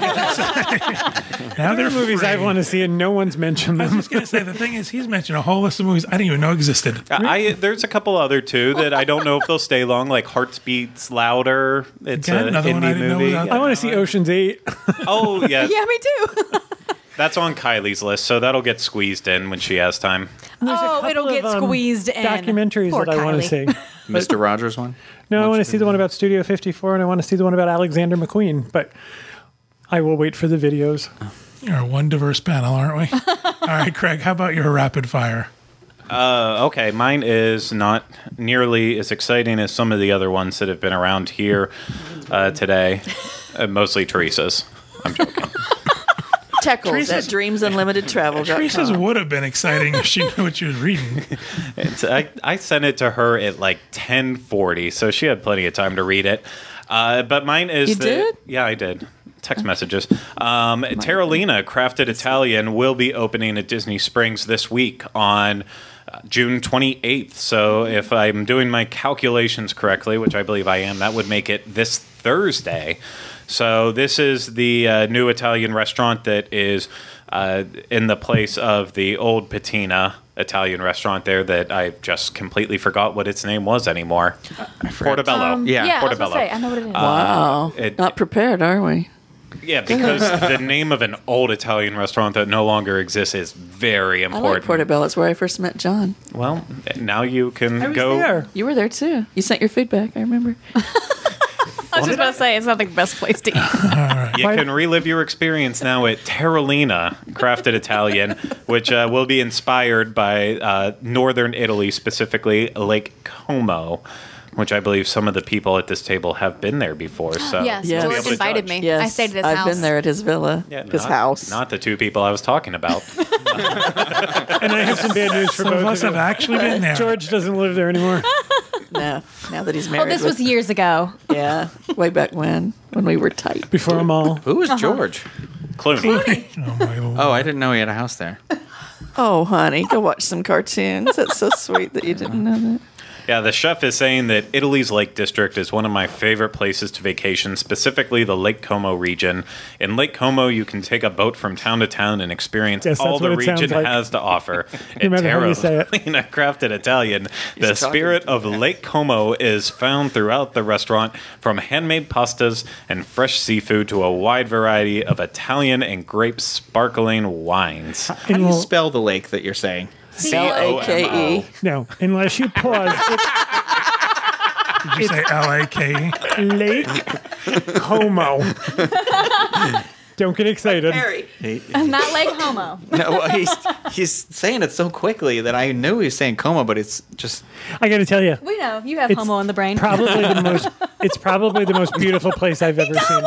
Now they're Movies I want to see, and no one's mentioned them. I was them. just gonna say the thing is he's mentioned a whole list of movies I didn't even know existed. I there's a couple other too that I don't know if they'll stay long, like Hearts Beats Louder. It's Again, an another one I indie didn't know movie. was out I want to see Ocean's Eight. Oh yeah, yeah, me too. that's on Kylie's list, so that'll get squeezed in when she has time. There's oh, it'll get of, um, squeezed in. Documentaries Poor that I want to Kylie. see. Mr. Rogers one. No, I want to see the one about Studio 54, and I want to see the one about Alexander McQueen. But I will wait for the videos. You're one diverse panel, aren't we? All right, Craig. How about your rapid fire? Uh, okay, mine is not nearly as exciting as some of the other ones that have been around here uh, today. Uh, mostly Teresa's. I'm joking. Teckles Teresa's- at dreamsunlimitedtravel.com. Teresa's would have been exciting if she knew what she was reading. It's, I, I sent it to her at like 1040, so she had plenty of time to read it. Uh, but mine is You the- did? Yeah, I did. Text messages. Um, Terralina Crafted Italian will be opening at Disney Springs this week on uh, June 28th. So if I'm doing my calculations correctly, which I believe I am, that would make it this Thursday. So this is the uh, new Italian restaurant that is uh, in the place of the old Patina Italian restaurant there that I just completely forgot what its name was anymore. Portobello. Um, Yeah, yeah, I was Portobello. gonna say, I know what it is. Wow. it- Not prepared, are we? Yeah, because the name of an old Italian restaurant that no longer exists is very I important. like Portobello. It's where I first met John. Well, now you can I was go. there. You were there too. You sent your feedback. I remember. I was just about to say it's not the best place to eat. You can relive your experience now at Terralina Crafted Italian, which uh, will be inspired by uh, northern Italy, specifically Lake Como, which I believe some of the people at this table have been there before. So yes, Yes. you'll be George invited judge. me. Yes, I stayed at his I've house. been there at his villa, Yeah, his not- house. Not the two people I was talking about. And I have some bad news for Some of both us of have actually been there. George doesn't live there anymore. no, now that he's married. Oh, married. this was years ago. yeah, way back when when we were tight. Before them all. Who was uh-huh. George? Clooney. Oh. Oh, I didn't know he had a house there. Oh, honey, go watch some cartoons. That's so sweet that you didn't know that. Yeah, the chef is saying that Italy's Lake District is one of my favorite places to vacation, specifically the Lake Como region. In Lake Como, you can take a boat from town to town and experience Yes, all that's the what it sounds region like. has to offer. No matter how you say it. Terralina Crafted Italian, the talking. spirit of Lake Como is found throughout the restaurant, from handmade pastas and fresh seafood to a wide variety of Italian and grape sparkling wines. How do you spell the lake that you're saying? L A K E. No, unless you pause. It's Did you say L A K? E? Lake Como. Don't get excited. Not Lake Homo. No, well, he's he's saying it so quickly that I knew he was saying coma, but it's just I got to tell you, We know you have It's Homo in the brain. probably the most. It's probably the most beautiful place I've ever seen.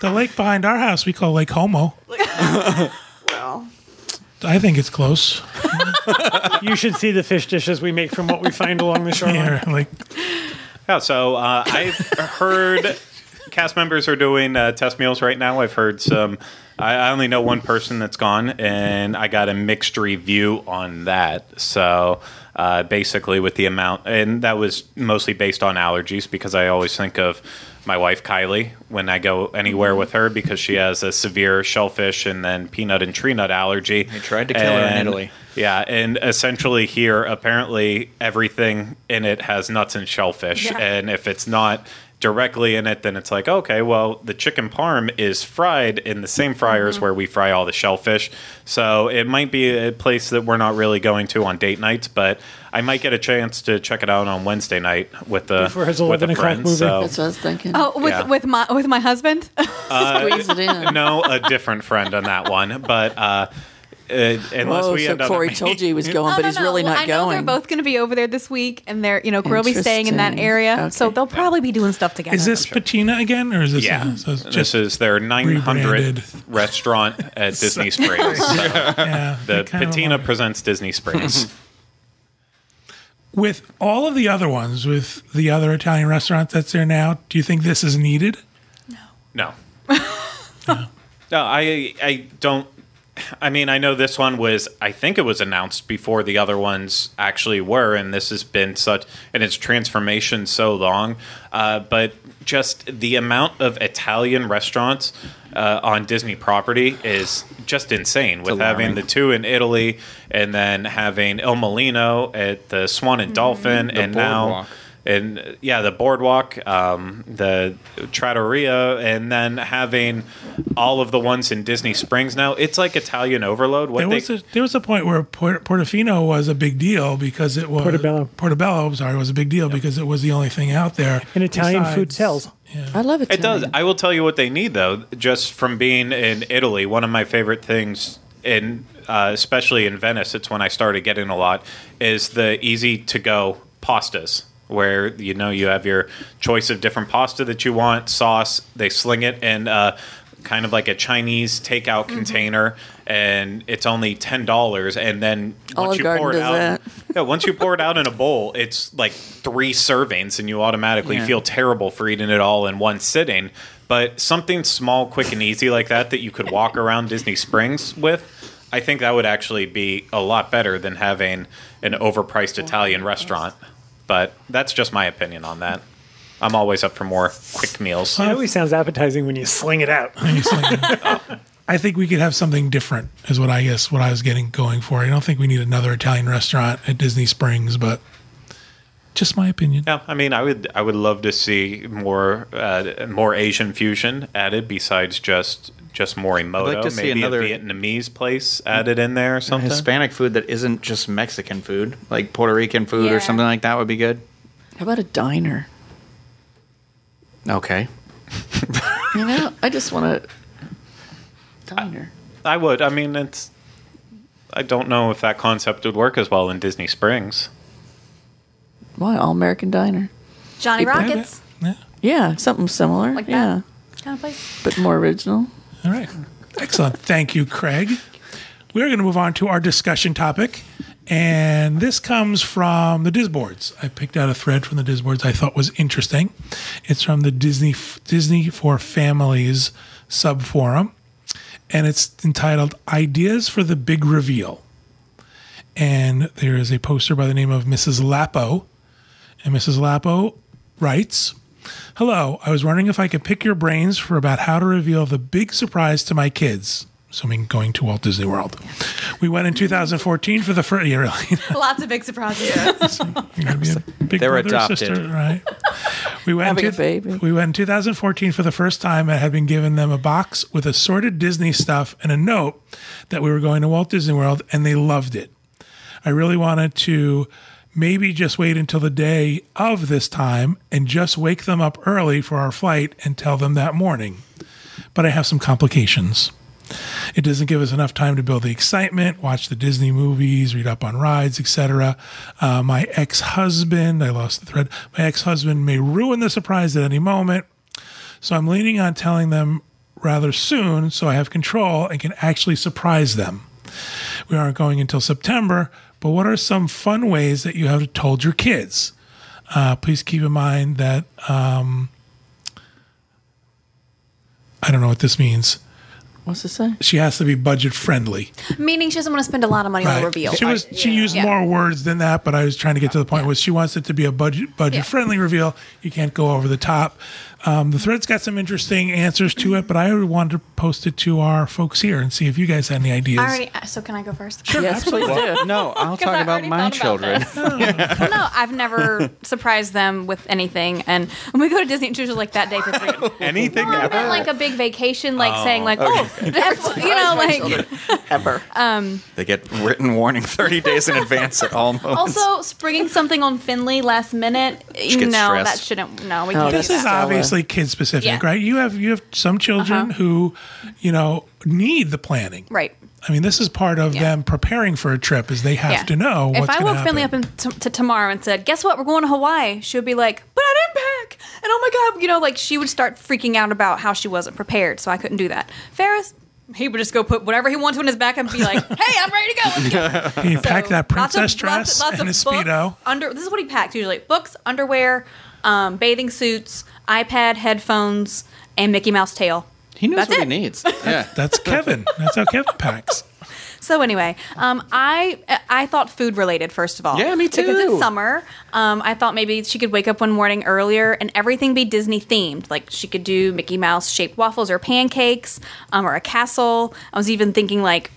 The lake behind our house we call Lake Homo. Well, I think it's close. You should see the fish dishes we make from what we find along the shoreline. Here, like Yeah, so uh, I've heard cast members are doing uh, test meals right now. I've heard some. I, I only know one person that's gone, and I got a mixed review on that. So uh, basically, with the amount, and that was mostly based on allergies because I always think of my wife Kylie when I go anywhere mm-hmm. with her because she has a severe shellfish and then peanut and tree nut allergy. They tried to kill her in Italy. yeah, and essentially here, apparently everything in it has nuts and shellfish, Yeah. and if it's not directly in it, then it's like okay, well the chicken parm is fried in the same fryers where we fry all the shellfish, so it might be a place that we're not really going to on date nights, but I might get a chance to check it out on Wednesday night with the Before his with 11 a o'clock friend. movie. So that's what I was thinking. Oh, with Yeah. with my with my husband. Squeeze it in. no, a different friend on that one, but. uh uh, unless Oh, we so end up Corey told you he was going, but he's really Well, not I know going. they're both going to be over there this week, and they're you know Corey will be staying in that Interesting. area, so they'll probably be doing stuff together. is this patina again, or is this? Yeah, so it's this just is their 900th rebranded. restaurant at Disney Springs. So yeah, the Patina presents Disney Springs. with all of the other ones, with the other Italian restaurants that's there now. Do you think this is needed? No. No, no, I I don't. I mean, I know this one was. I think it was announced before the other ones actually were, and this has been such and its transformation so long. Uh, but just the amount of Italian restaurants uh, on Disney property is just insane. With having the two in Italy, and then having Il Molino at the Swan and Dolphin, and now. And yeah, the boardwalk, um, the trattoria, and then having all of the ones in Disney Springs now. It's like Italian overload. What There they was a, there was a point where Port, Portofino was a big deal because it was Portobello. Portobello, I'm sorry, was a big deal because it was the only thing out there. And Italian food besides- sells. I love it. It does. I will tell you what they need, though. Just from being in Italy, one of my favorite things, in uh, especially in Venice, it's when I started getting a lot, is the easy to go pastas. Where you know you have your choice of different pasta that you want, sauce. They sling it in uh, kind of like a Chinese takeout container, and it's only ten dollars. And then once Olive you Garden pour it out, yeah, once you pour it out in a bowl, it's like three servings, and you automatically Yeah. feel terrible for eating it all in one sitting. But something small, quick, and easy like that that you could walk around Disney Springs with, I think that would actually be a lot better than having an overpriced Italian restaurant. But that's just my opinion on that. I'm always up for more quick meals. It always sounds appetizing when you sling it out. I think we could have something different, is what I guess what I was getting going for. I don't think we need another Italian restaurant at Disney Springs, but just my opinion. Yeah, I mean, I would I would love to see more uh, more Asian fusion added besides just just Morimoto. like to see Maybe another- a Vietnamese place added in there or something. Hispanic food that isn't just Mexican food, like Puerto Rican food Yeah. or something like that would be good. How about a diner? Okay. You know, I just want a diner. I would. I mean, it's. I don't know if that concept would work as well in Disney Springs. Why all American diner? Johnny Yeah, Rockets Yeah. Yeah, something similar. Like that? yeah, kind of place. but more original. All right. Excellent. Thank you, Craig. We're going to move on to our discussion topic. And this comes from the Disboards. I picked out a thread from the Disboards I thought was interesting. It's from the Disney Disney for Families sub forum, and it's entitled "Ideas for the Big Reveal." And there is a poster by the name of Mrs. Lapo, and Mrs. Lapo writes, Hello, I was wondering if I could pick your brains for about how to reveal the big surprise to my kids. Assuming going to Walt Disney World. We went in 2014 for the first. year. really. Lots of big surprises. You're a big They're adopted. sister, right? We went Having to, a baby. We went in 2014 for the first time. and had been given them a box with assorted Disney stuff and a note that we were going to Walt Disney World, and they loved it. I really wanted to maybe just wait until the day of this time and just wake them up early for our flight and tell them that morning. But I have some complications. It doesn't give us enough time to build the excitement, watch the Disney movies, read up on rides, etc. Uh, my ex husband, I lost the thread, my ex husband may ruin the surprise at any moment. So I'm leaning on telling them rather soon so I have control and can actually surprise them. We aren't going until September, but what are some fun ways that you have told your kids? Uh, please keep in mind that um, I don't know what this means. What's it say? She has to be budget friendly. Meaning she doesn't want to spend a lot of money on Right. the reveal. She was she used Yeah. more words than that, but I was trying to get to the point where she wants it to be a budget budget Yeah. friendly reveal. You can't go over the top. Um, the thread's got some interesting answers to it, but I wanted to post it to our folks here and see if you guys had any ideas. I already. So can I go first? Sure, Yes, please do. No, I'll talk I about my thought about children. no, I've never surprised them with anything. And when we go to Disney, it's usually like that day for free. Anything No, I ever? meant like a big vacation, like saying like, oh, that's, you know, like Ever. They get written warning 30 days in advance at all moments. also springing something on Finley last minute. gets No, that shouldn't. No, we Oh, can't. do This is that. Obviously kid specific, Yeah. right? You have you have some children Uh-huh. who, you know, need the planning. right. I mean, this is part of Yeah. them preparing for a trip, is they have Yeah. to know If I going woke Finley up in t- to tomorrow and said, "Guess what? We're going to Hawaii," she would be like, "But I didn't pack," and oh my god, you know, like she would start freaking out about how she wasn't prepared. So I couldn't do that. Ferris, he would just go put whatever he wanted in his back and be like, "Hey, I'm ready to go." Let's go. He packed that Lots of- princess dress lots, lots and of speedo. books, Under this is what he packs usually: books, underwear, um, bathing suits, iPad, headphones, and Mickey Mouse tail. he knows That's what it. he needs. Yeah. That's Kevin. That's how Kevin packs. So anyway, um, I I thought food related first of all. Yeah, me too. Because too. it's summer. Um, I thought maybe she could wake up one morning earlier and everything be Disney themed. Like she could do Mickey Mouse shaped waffles or pancakes, um, or a castle. I was even thinking like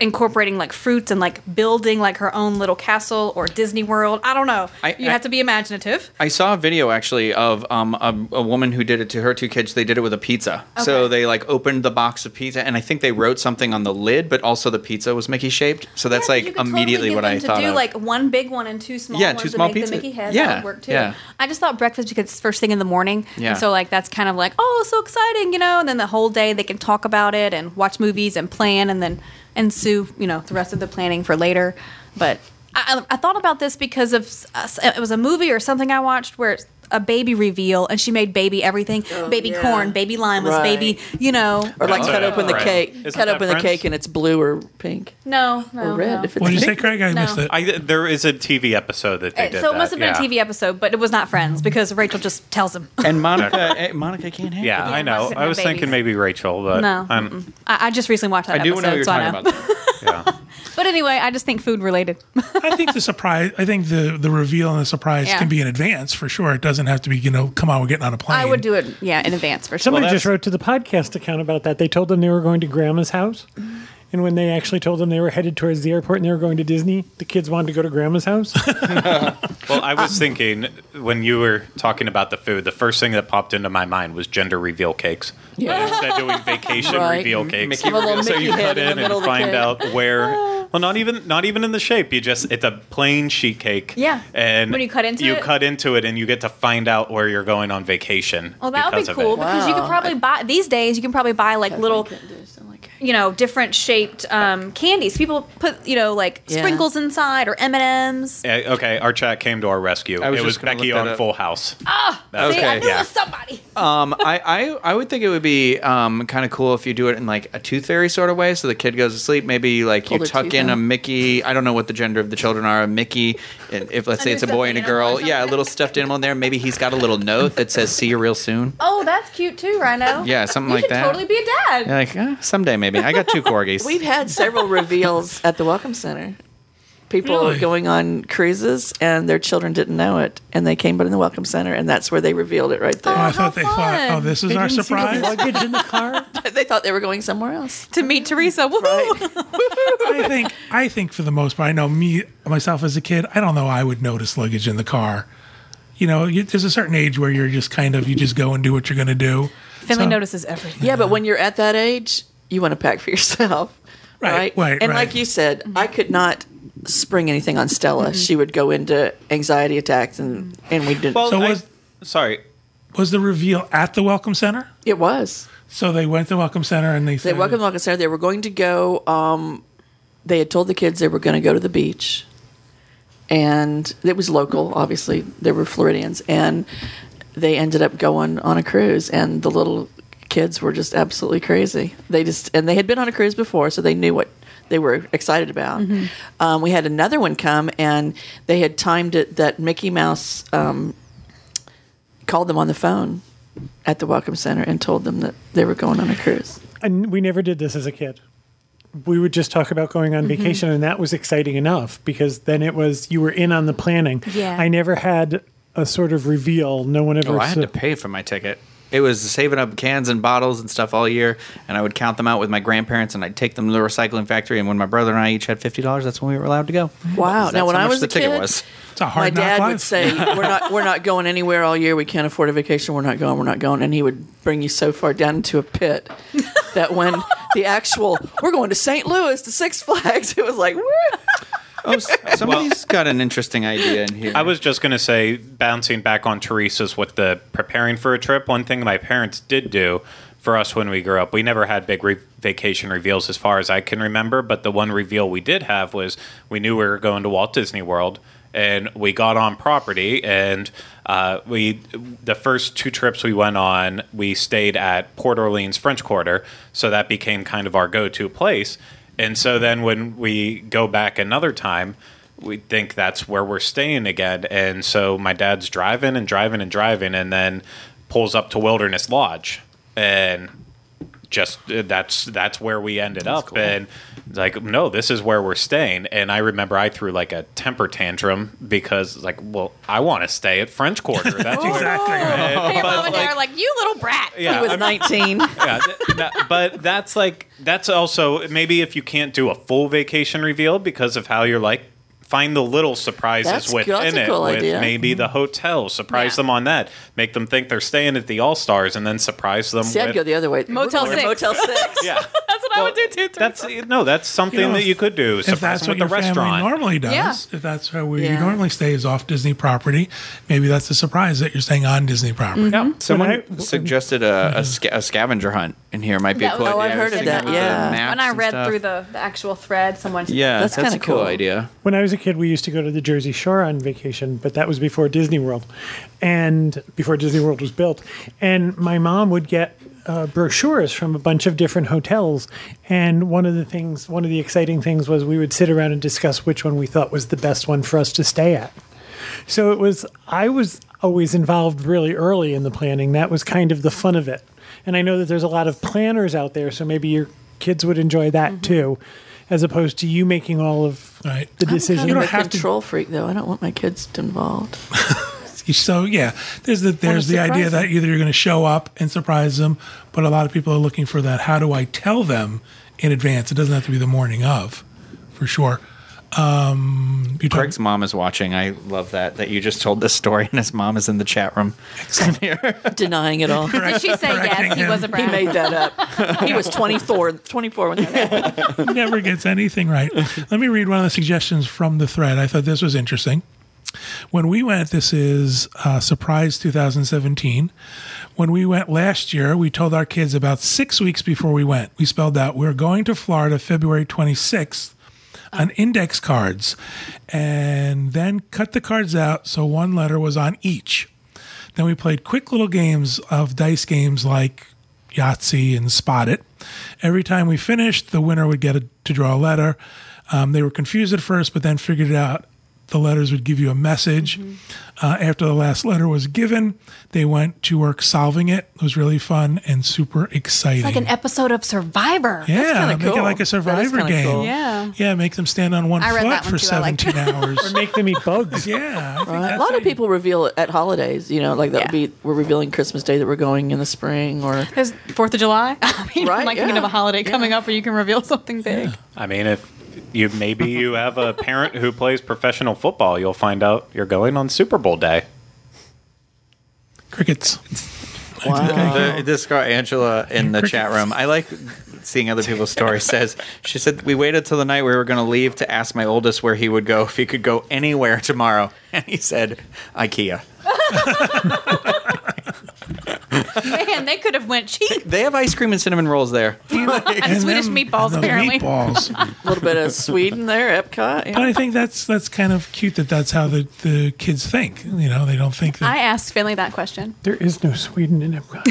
incorporating like fruits and like building like her own little castle or Disney World. I don't know. I- you I- have to be imaginative. I saw a video actually of um, a, a woman who did it to her two kids. They did it with a pizza. Okay. So they like opened the box of pizza, and I think they wrote something on the lid, but also the pizza was Mickey shaped. So that's Yeah, like could totally immediately what I to thought do of. like one big one and two small Yeah, ones two small make pizza- the Mickey head. yeah, work too. yeah. I just thought breakfast because it's first thing in the morning. Yeah. And so like that's kind of like, oh, so exciting, you know, and then the whole day they can talk about it and watch movies and plan and then ensue, you know, the rest of the planning for later. But I, I thought about this because of uh, s- it was a movie or something I watched where a baby reveal and she made baby everything, baby yeah. corn, baby lime was Right. baby, you know. Or like That's cut a- open the right. cake. Isn't cut that open the Friends? cake and it's blue or pink No, no, or red. no. If it's What did you say. Craig? I No. missed it. I, there is a TV episode that they Uh, did. so it must have been yeah. a TV episode, but it was not Friends because Rachel just tells him. and Monica, eh, Monica can't have Yeah, it. I know. I was thinking maybe Rachel, but no, I'm. I, I just recently watched that I do episode, know you're so I talking know. about. yeah. But anyway, I just think food related. I think the surprise. I think the the reveal and the surprise Yeah. can be in advance for sure. It doesn't have to be you know come on we're getting on a plane. I would do it, yeah, in advance for sure. Somebody Well, just wrote to the podcast account about that. They told them they were going to grandma's house. And when they actually told them they were headed towards the airport and they were going to Disney, the kids wanted to go to grandma's house. Well, I was thinking when you were talking about the food, the first thing that popped into my mind was gender reveal cakes. Yeah. Instead of doing vacation Right. reveal cakes, Mickey Have a so you cut in in and find out where. Ah. Well, not even not even in the shape. You just it's a plain sheet cake. Yeah. and When you cut into you it? cut into it, and you get to find out where you're going on vacation. Well, that would be cool it. because you could Wow. probably buy these days. You can probably buy like little, you know, different shaped um, candies. People put you know like Yeah. sprinkles inside or M and M's. Eh, Okay, our chat came to our rescue. I was it was just gonna Becky look on that up. Full House. See, I Okay. knew it was somebody. Um, I, I I would think it would be um, kind of cool if you do it in like a tooth fairy sort of way, so the kid goes to sleep. Maybe like Pull you their tuck teeth in a out. Mickey. I don't know what the gender of the children are. A Mickey, and if let's say it's a boy and a animal or girl, yeah, a something. little stuffed animal in there. Maybe he's got a little note that says "See you real soon." Oh, that's cute too, Rhino. Yeah, something you like should that. Totally be a dad. You're like eh, someday maybe. I got two corgis. We've had several reveals at the Welcome Center. People Really? going on cruises and their children didn't know it, and they came but in the Welcome Center, and that's where they revealed it right Oh, there. I how thought they thought, fun. oh, this is They our didn't the surprise. luggage in the car. they thought they were going somewhere else. To meet Teresa. Woohoo! Right? I think I think for the most part, I know me myself as a kid. I don't know I would notice luggage in the car. You know, you, there's a certain age where you're just kind of you just go and do what you're going to do. Finley So- notices everything. yeah, but when you're at that age, you want to pack for yourself. Right, Right. right, and right. like you said, I could not spring anything on Stella. Mm-hmm. She would go into anxiety attacks, and and we didn't. Well, So I- was- sorry. Was the reveal at the Welcome Center? it was. So they went to the Welcome Center and they They said, welcome the Welcome Center. They were going to go. Um, they had told the kids they were going to go to the beach, and it was local. Obviously, they were Floridians, and they ended up going on a cruise. And the little kids were just absolutely crazy. They just and they had been on a cruise before, so they knew what they were excited about. Um, we had another one come, and they had timed it that Mickey Mouse um, called them on the phone at the Welcome Center and told them that they were going on a cruise. And we never did this as a kid. We would just talk about going on vacation, and that was exciting enough because then it was you were in on the planning. Yeah. I never had a sort of reveal. No one ever. Oh, I had sa- to pay for my ticket. It was saving up cans and bottles and stuff all year, and I would count them out with my grandparents, and I'd take them to the recycling factory. And when my brother and I each had fifty dollars, that's when we were allowed to go. Wow. Now, when how I was the a ticket kid, was. "It's a my hard knock dad life." would say, "We're not, we're not going anywhere all year. We can't afford a vacation. We're not going. We're not going." And he would bring you so far down into a pit that when the actual we're going to St. Louis to Six Flags, it was like, "Woo." Oh, somebody's got an interesting idea in here. I was just going to say, bouncing back on Teresa's with the preparing for a trip, one thing my parents did do for us when we grew up, we never had big re- vacation reveals as far as I can remember, but the one reveal we did have was we knew we were going to Walt Disney World. And we got on property, and uh, we the first two trips we went on, we stayed at Port Orleans French Quarter, so that became kind of our go-to place. And so then when we go back another time, we think that's where we're staying again. And so my dad's driving and driving and driving and then pulls up to Wilderness Lodge. And just that's that's where we ended up and like no this is where we're staying and i remember i threw like a temper tantrum because like well i want to stay at french quarter that's oh, exactly right. Your but, mom and dad like- are like, "You little brat." yeah, he was I'm- 19. yeah, th- that- but that's like that's also maybe if you can't do a full vacation reveal because of how you're like find the little surprises That's within. That's a it cool with idea. maybe the mm-hmm. hotel surprise Yeah. them on that make them think they're staying at the all stars and then surprise them See, I'd go the other way. Motel We're Six. Motel Six. yeah That's what I would do too. that's no that's something You know, that you could do if surprise that's them what with the family restaurant normally does, Yeah. if that's where we Yeah. normally stay is off Disney property, maybe that's a surprise that you're staying on Disney property. Mm-hmm. yeah Someone When I- suggested a, a, sca- a scavenger hunt in here might be That a cool was- Oh. I've heard of that, with the yeah. When I read through the, the actual thread, someone said, Yeah, That's that's, a kinda cool cool. idea. When I was a kid, we used to go to the Jersey Shore on vacation, but that was before Disney World and before Disney World was built. And my mom would get uh, brochures from a bunch of different hotels. And one of the things, one of the exciting things was we would sit around and discuss which one we thought was the best one for us to stay at. So it was, I was always involved really early in the planning. That was kind of the fun of it. And I know that there's a lot of planners out there, so maybe your kids would enjoy that mm-hmm. too. as opposed to you making all of Right. the I'm kind of don't a have to- control freak, though. I don't want my kids involved. So yeah, there's the there's the surprise idea that either you're going to show up and surprise them, but a lot of people are looking for that. How do I tell them in advance? It doesn't have to be the morning of, for sure. Um, you talk- Craig's mom is watching. I love that that you just told this story, and his mom is in the chat room. Denying it all. Did she say correcting yes? He him. was a He made that up. He was 24, 24 when that happened. Never gets anything right. Let me read one of the suggestions from the thread. I thought this was interesting. When we went, this is uh, Surprise 2017. When we went last year, we told our kids about six weeks before we went. We spelled out, we're going to Florida February 26th on index cards and then cut the cards out so one letter was on each. Then we played quick little games of dice games like Yahtzee and Spot It. Every time we finished, the winner would get a, to draw a letter. Um, they were confused at first, but then figured it out. The letters would give you a message. Uh, after the last letter was given, they went to work solving it. It was really fun and super exciting. Like an episode of Survivor. yeah, kinda make it like a survivor game. cool. Yeah. Yeah, make them stand on one I foot one for too. I liked 17 hours. or make them eat bugs. yeah. Right. A lot of people reveal at holidays. You know, like that Yeah. would be we're revealing Christmas Day that we're going in the spring, or Because Fourth of July. I mean, Right, I'm like thinking of a holiday coming up where you can reveal something big. I mean, if you maybe you have a parent who plays professional football, you'll find out you're going on Super Bowl day. Crickets. wow. The, this girl Angela in the chat room. I like seeing other people's stories. Says she said we waited till the night we were going to leave to ask my oldest where he would go if he could go anywhere tomorrow, and he said IKEA. Man, they could have went cheap. They have ice cream and cinnamon rolls there. And Swedish them- meatballs, and apparently. Meatballs. a little bit of Sweden there, Epcot. But I think that's that's kind of cute that that's how the, the kids think. You know, they don't think that. I asked Finley that question. There is no Sweden in Epcot.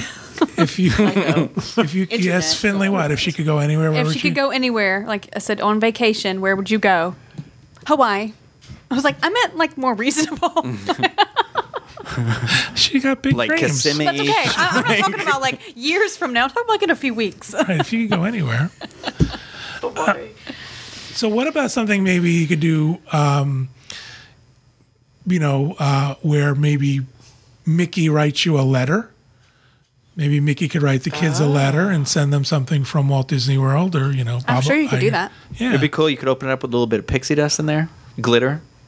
if you if you yes Finley what if she could go anywhere where If would she could go anywhere, like I said, on vacation, where would you go? Hawaii. I was like, I meant like more reasonable. she got big Like dreams. Kissimmee. That's okay. I, I'm not talking about like years from now. I'm talking like in a few weeks. Right, if you could go anywhere. Uh, so what about something maybe you could do? Um, you know, uh, where maybe Mickey writes you a letter. Maybe Mickey could write the kids a letter and send them something from Walt Disney World, or you know, I'm Bob- sure you could do that. Yeah, It'd be cool. You could open it up with a little bit of pixie dust in there, glitter, I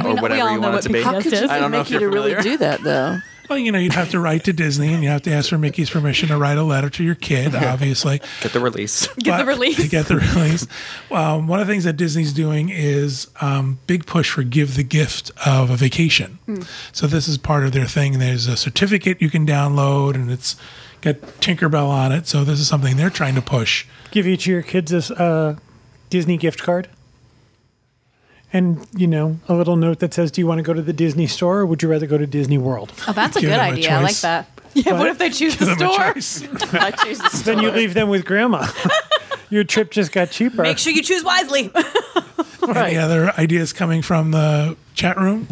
or know. we whatever all you know want it what to be. How could you I don't know if Mickey you're to really familiar. do that though? Well, you know, you'd have to write to Disney and you have to ask for Mickey's permission to write a letter to your kid, obviously. Get the release. Get the release. To get the release. Um, one of the things that Disney's doing is um, big push for give the gift of a vacation. Hmm. So this is part of their thing. There's a certificate you can download, and it's got Tinkerbell on it. So this is something they're trying to push. Give each of your kids a s- uh, Disney gift card. And, you know, a little note that says, Do you want to go to the Disney store or would you rather go to Disney World? Oh, that's a good idea. I like that. Yeah, what if they choose the a store? I choose the Then you leave them with grandma. your trip just got cheaper. Make sure you choose wisely. Any other ideas coming from the chat room?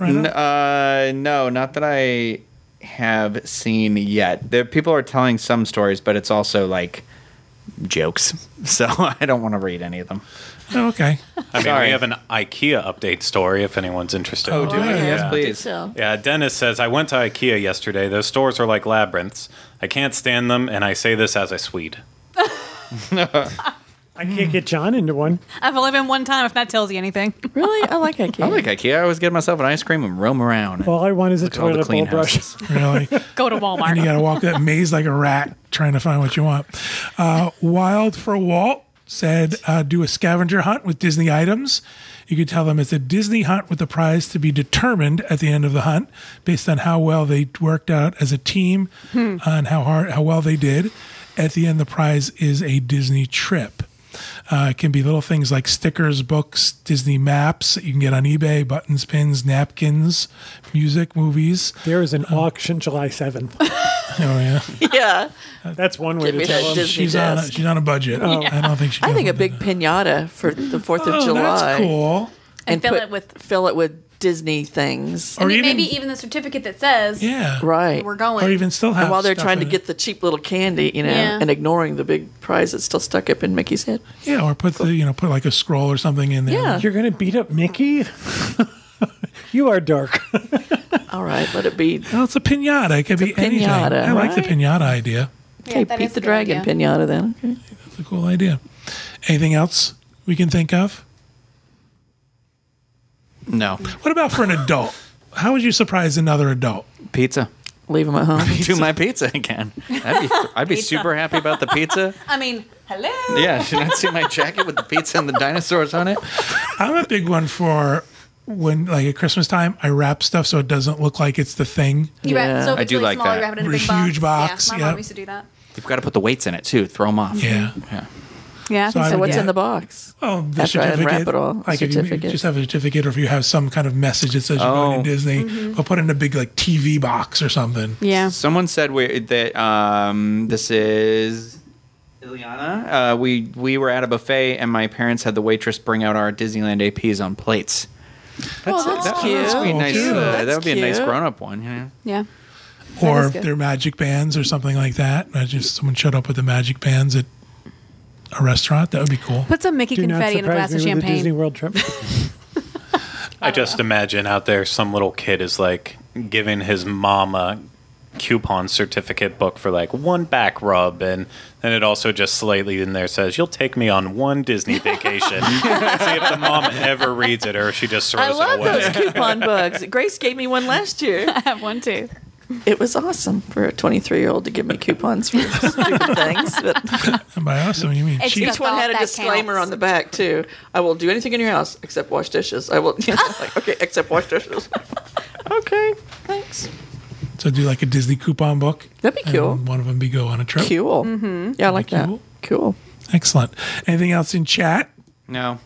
Right N- uh, no, not that I have seen yet. There, people are telling some stories, but it's also like jokes, so I don't want to read any of them. Oh, okay. I mean, Sorry. we have an IKEA update story if anyone's interested. Oh, oh do we? yeah. Yes, Yeah. please. So, Yeah, Dennis says, I went to IKEA yesterday. Those stores are like labyrinths. I can't stand them, and I say this as a Swede. I can't get John into one. I've only been one time. If that tells you anything, really, I like IKEA. I like IKEA. I always get myself an ice cream and roam around. All I want is a all the toilet bowl clean brush. houses. Really. go to Walmart. and you got to walk that maze like a rat trying to find what you want. Uh, Wild for Walt said, uh, do a scavenger hunt with Disney items. You could tell them it's a Disney hunt with the prize to be determined at the end of the hunt based on how well they worked out as a team uh, and how hard, how well they did. At the end, the prize is a Disney trip. Uh, it can be little things like stickers, books, Disney maps that you can get on eBay, buttons, pins, napkins, music, movies. There is an auction July 7th. Oh yeah. yeah, That's one way Give to me tell them. Disney she's on a, she's on a budget. I don't think she. I think a big pinata for the Fourth of Oh, July. that's cool. And fill put- it with fill it with Disney things. I Or mean, even- maybe even the certificate that says Yeah. Right. we're going. Or even still have. and while they're stuff trying to it. get the cheap little candy, you know, Yeah. and ignoring the big prize that's still stuck up in Mickey's head. Yeah, or put the you know put like a scroll or something in there. Yeah. You're going to beat up Mickey? you are dark. All right, let it be. Well, it's a pinata. It could be a anything. pinata, I like the pinata idea. Okay, that Pete the Dragon idea. pinata then. Okay. It's a cool idea. Anything else we can think of? No What about for an adult? How would you surprise another adult? pizza. Leave them at home. Do my pizza again. I'd be, I'd be super happy about the pizza. I mean, hello. Yeah, should I see my jacket with the pizza and the dinosaurs on it? I'm a big one for when like at Christmas time I wrap stuff so it doesn't look like it's the thing. You wrap, Yeah. so if I it's do really like small, that. you wrap it in a A big huge box. box, Yeah, my yep. mom used to do that. You've got to put the weights in it too. Throw them off. Yeah. Yeah. Yeah, So So would what's get- in the box? Oh, the After I certificate. unwrap it all, like if you certificate. just have a certificate, or if you have some kind of message that says you're going Oh. to Disney, I'll put it in a big like TV box or something. yeah. Someone said we, that um, this is Ileana. Uh, we we were at a buffet and my parents had the waitress bring out our Disneyland APs on plates. oh, that's That, cute. that would be nice. Uh, that would be a nice grown up one. Yeah. Yeah. or is good. their magic bands or something like that. Imagine if someone showed up with the magic bands at a restaurant. That would be cool. Put some Mickey Do confetti in a surprise glass of me with a Disney champagne. World trip. I just imagine out there some little kid is like giving his mom a coupon certificate book for like one back rub and then it also just slightly in there says you'll take me on one Disney vacation. See if the mom ever reads it or if she just throws I love it away. those coupon bugs. Grace gave me one last year. I have one too. It was awesome for a 23 year old to give me coupons for stupid things. But And by awesome, you mean cheap? each one had a disclaimer counts. on the back too. I will do anything in your house except wash dishes. I will. You know, like, okay, except wash dishes. okay, thanks. So do like a Disney coupon book. That'd be and cool. one of them be go on a trip. Cool. Mm-hmm. Yeah, I like that. Cool. Cool. Excellent. Anything else in chat? No.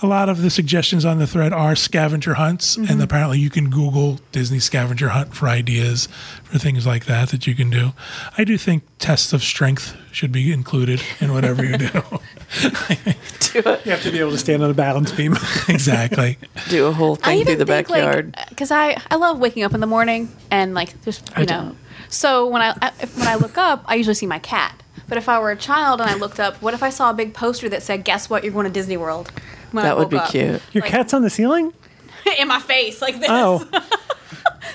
A lot of the suggestions on the thread are scavenger hunts, Mm-hmm. and apparently you can Google Disney scavenger hunt for ideas for things like that that you can do. I do think tests of strength should be included in whatever you do. Do a, You have to be able to stand on a balance beam. exactly. do a whole thing even through the think backyard. like because I I love waking up in the morning and like just you know. don't. So when I, I when I look up, I usually see my cat. But if I were a child and I looked up, what if I saw a big poster that said, "Guess what? You're going to Disney World." When I that would woke be up. cute. Your Like- cat's on the ceiling? in my face like this. Oh,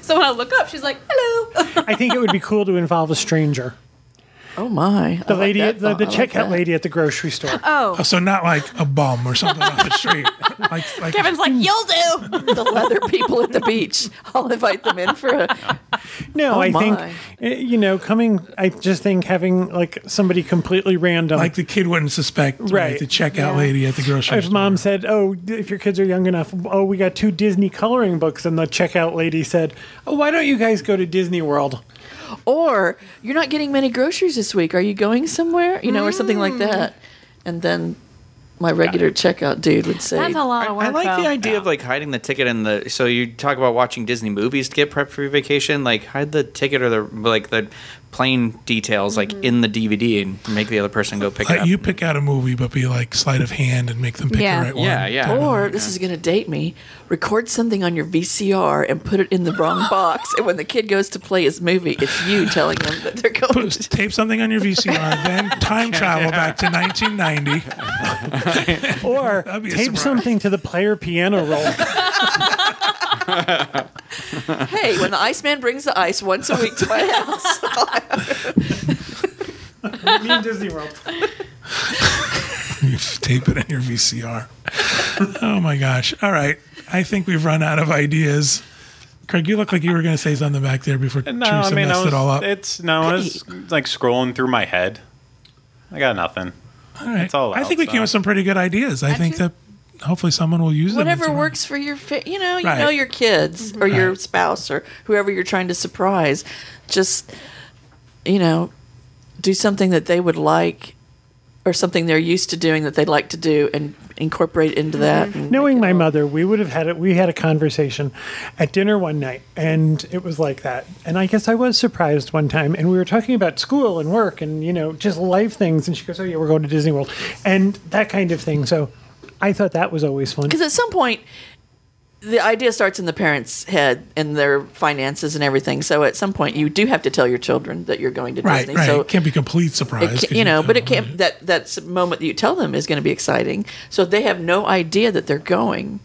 So when I look up, she's like, "Hello." I think it would be cool to involve a stranger. Oh my! The lady, the, the checkout lady. lady at the grocery store. oh, So not like a bum or something on the street. Like, like Kevin's like, "You'll do." the leather people at the beach. I'll invite them in for a. No, Oh, I think my. eh, you know, coming. I just think having like somebody completely random. like the kid wouldn't suspect, right? Right. The checkout Yeah. lady at the grocery if store. mom said, "Oh, if your kids are young enough, oh, we got two Disney coloring books," and the checkout lady said, "Oh, why don't you guys go to Disney World?" Or you're not getting many groceries this week. Are you going somewhere? You know, or something Hmm. like that. And then my regular checkout dude would say, That's a lot I, of work. I like though. the idea of like hiding the ticket in the. So you talk about watching Disney movies to get prep for your vacation. Like hide the ticket or the like the plane details like mm-hmm. in the DVD and make the other person go pick it Let up. you pick out a movie, but be like sleight of hand and make them pick Yeah. the right one. Yeah, yeah. Or this is going to date me. Record something on your VCR and put it in the wrong box. And when the kid goes to play his movie, it's you telling them that they're going Put, to. tape something on your VCR, then time travel back to 1990. Or That'd be a tape surprise. something to the player piano roll. Hey, when the Iceman brings the ice once a week to my house, Me and Disney World. you tape it on your VCR. Oh my gosh. All right. I think we've run out of ideas. Craig, you look like you were going to say something back there before No, Teresa I mean, messed I was, it all up. it's no, I was like scrolling through my head. I got nothing. all right. it's all I think out, we came so. with some pretty good ideas. I think that hopefully someone will use them. whatever It's- works for your, fa- you know, you Right. know your kids mm-hmm. or your spouse or whoever you're trying to surprise. Just, you know, do something that they would like or something they're used to doing that they'd like to do and incorporate into mm-hmm. that. and Knowing my all- mother, we would have had it. We had a conversation at dinner one night, and it was like that. And I guess I was surprised one time, and we were talking about school and work, and you know, just life things. And she goes, "Oh yeah, we're going to Disney World," and that kind of thing. So I thought that was always fun. Because at some point, the idea starts in the parents' head and their finances and everything. So at some point, you do have to tell your children that you're going to Right, Disney. right. So it can't be complete surprise. ca- 'cause you know, but it can't. That that's moment that you tell them is going to be exciting. So if they have no idea that they're going.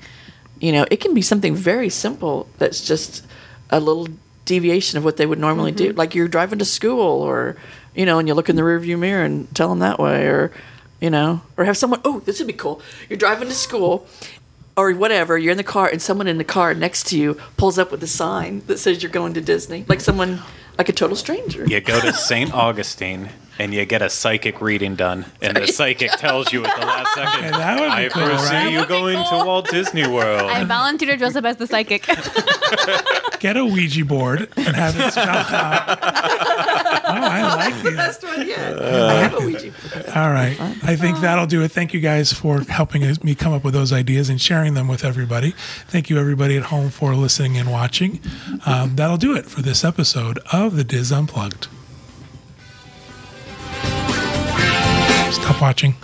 You know, it can be something very simple that's just a little deviation of what they would normally do. Mm-hmm. Like you're driving to school, or you know, and you look in the rearview mirror and tell them that way, or you know, or have someone. Oh, this would be cool. You're driving to school. Or whatever, you're in the car and someone in the car next to you pulls up with a sign that says you're going to Disney. Like someone, like a total stranger. You go to St. Augustine and you get a psychic reading done, and the psychic tells you at the last second, Yeah, that would be I cool, foresee right? you going to Walt Disney World. I volunteer to dress up as the psychic. Get a Ouija board and have it spelled out. like these. Best one yet. I have a Ouija. All right. I think that'll do it. Thank you guys for helping me come up with those ideas and sharing them with everybody. Thank you, everybody at home, for listening and watching. Um, that'll do it for this episode of the DIS Unplugged. Stop watching.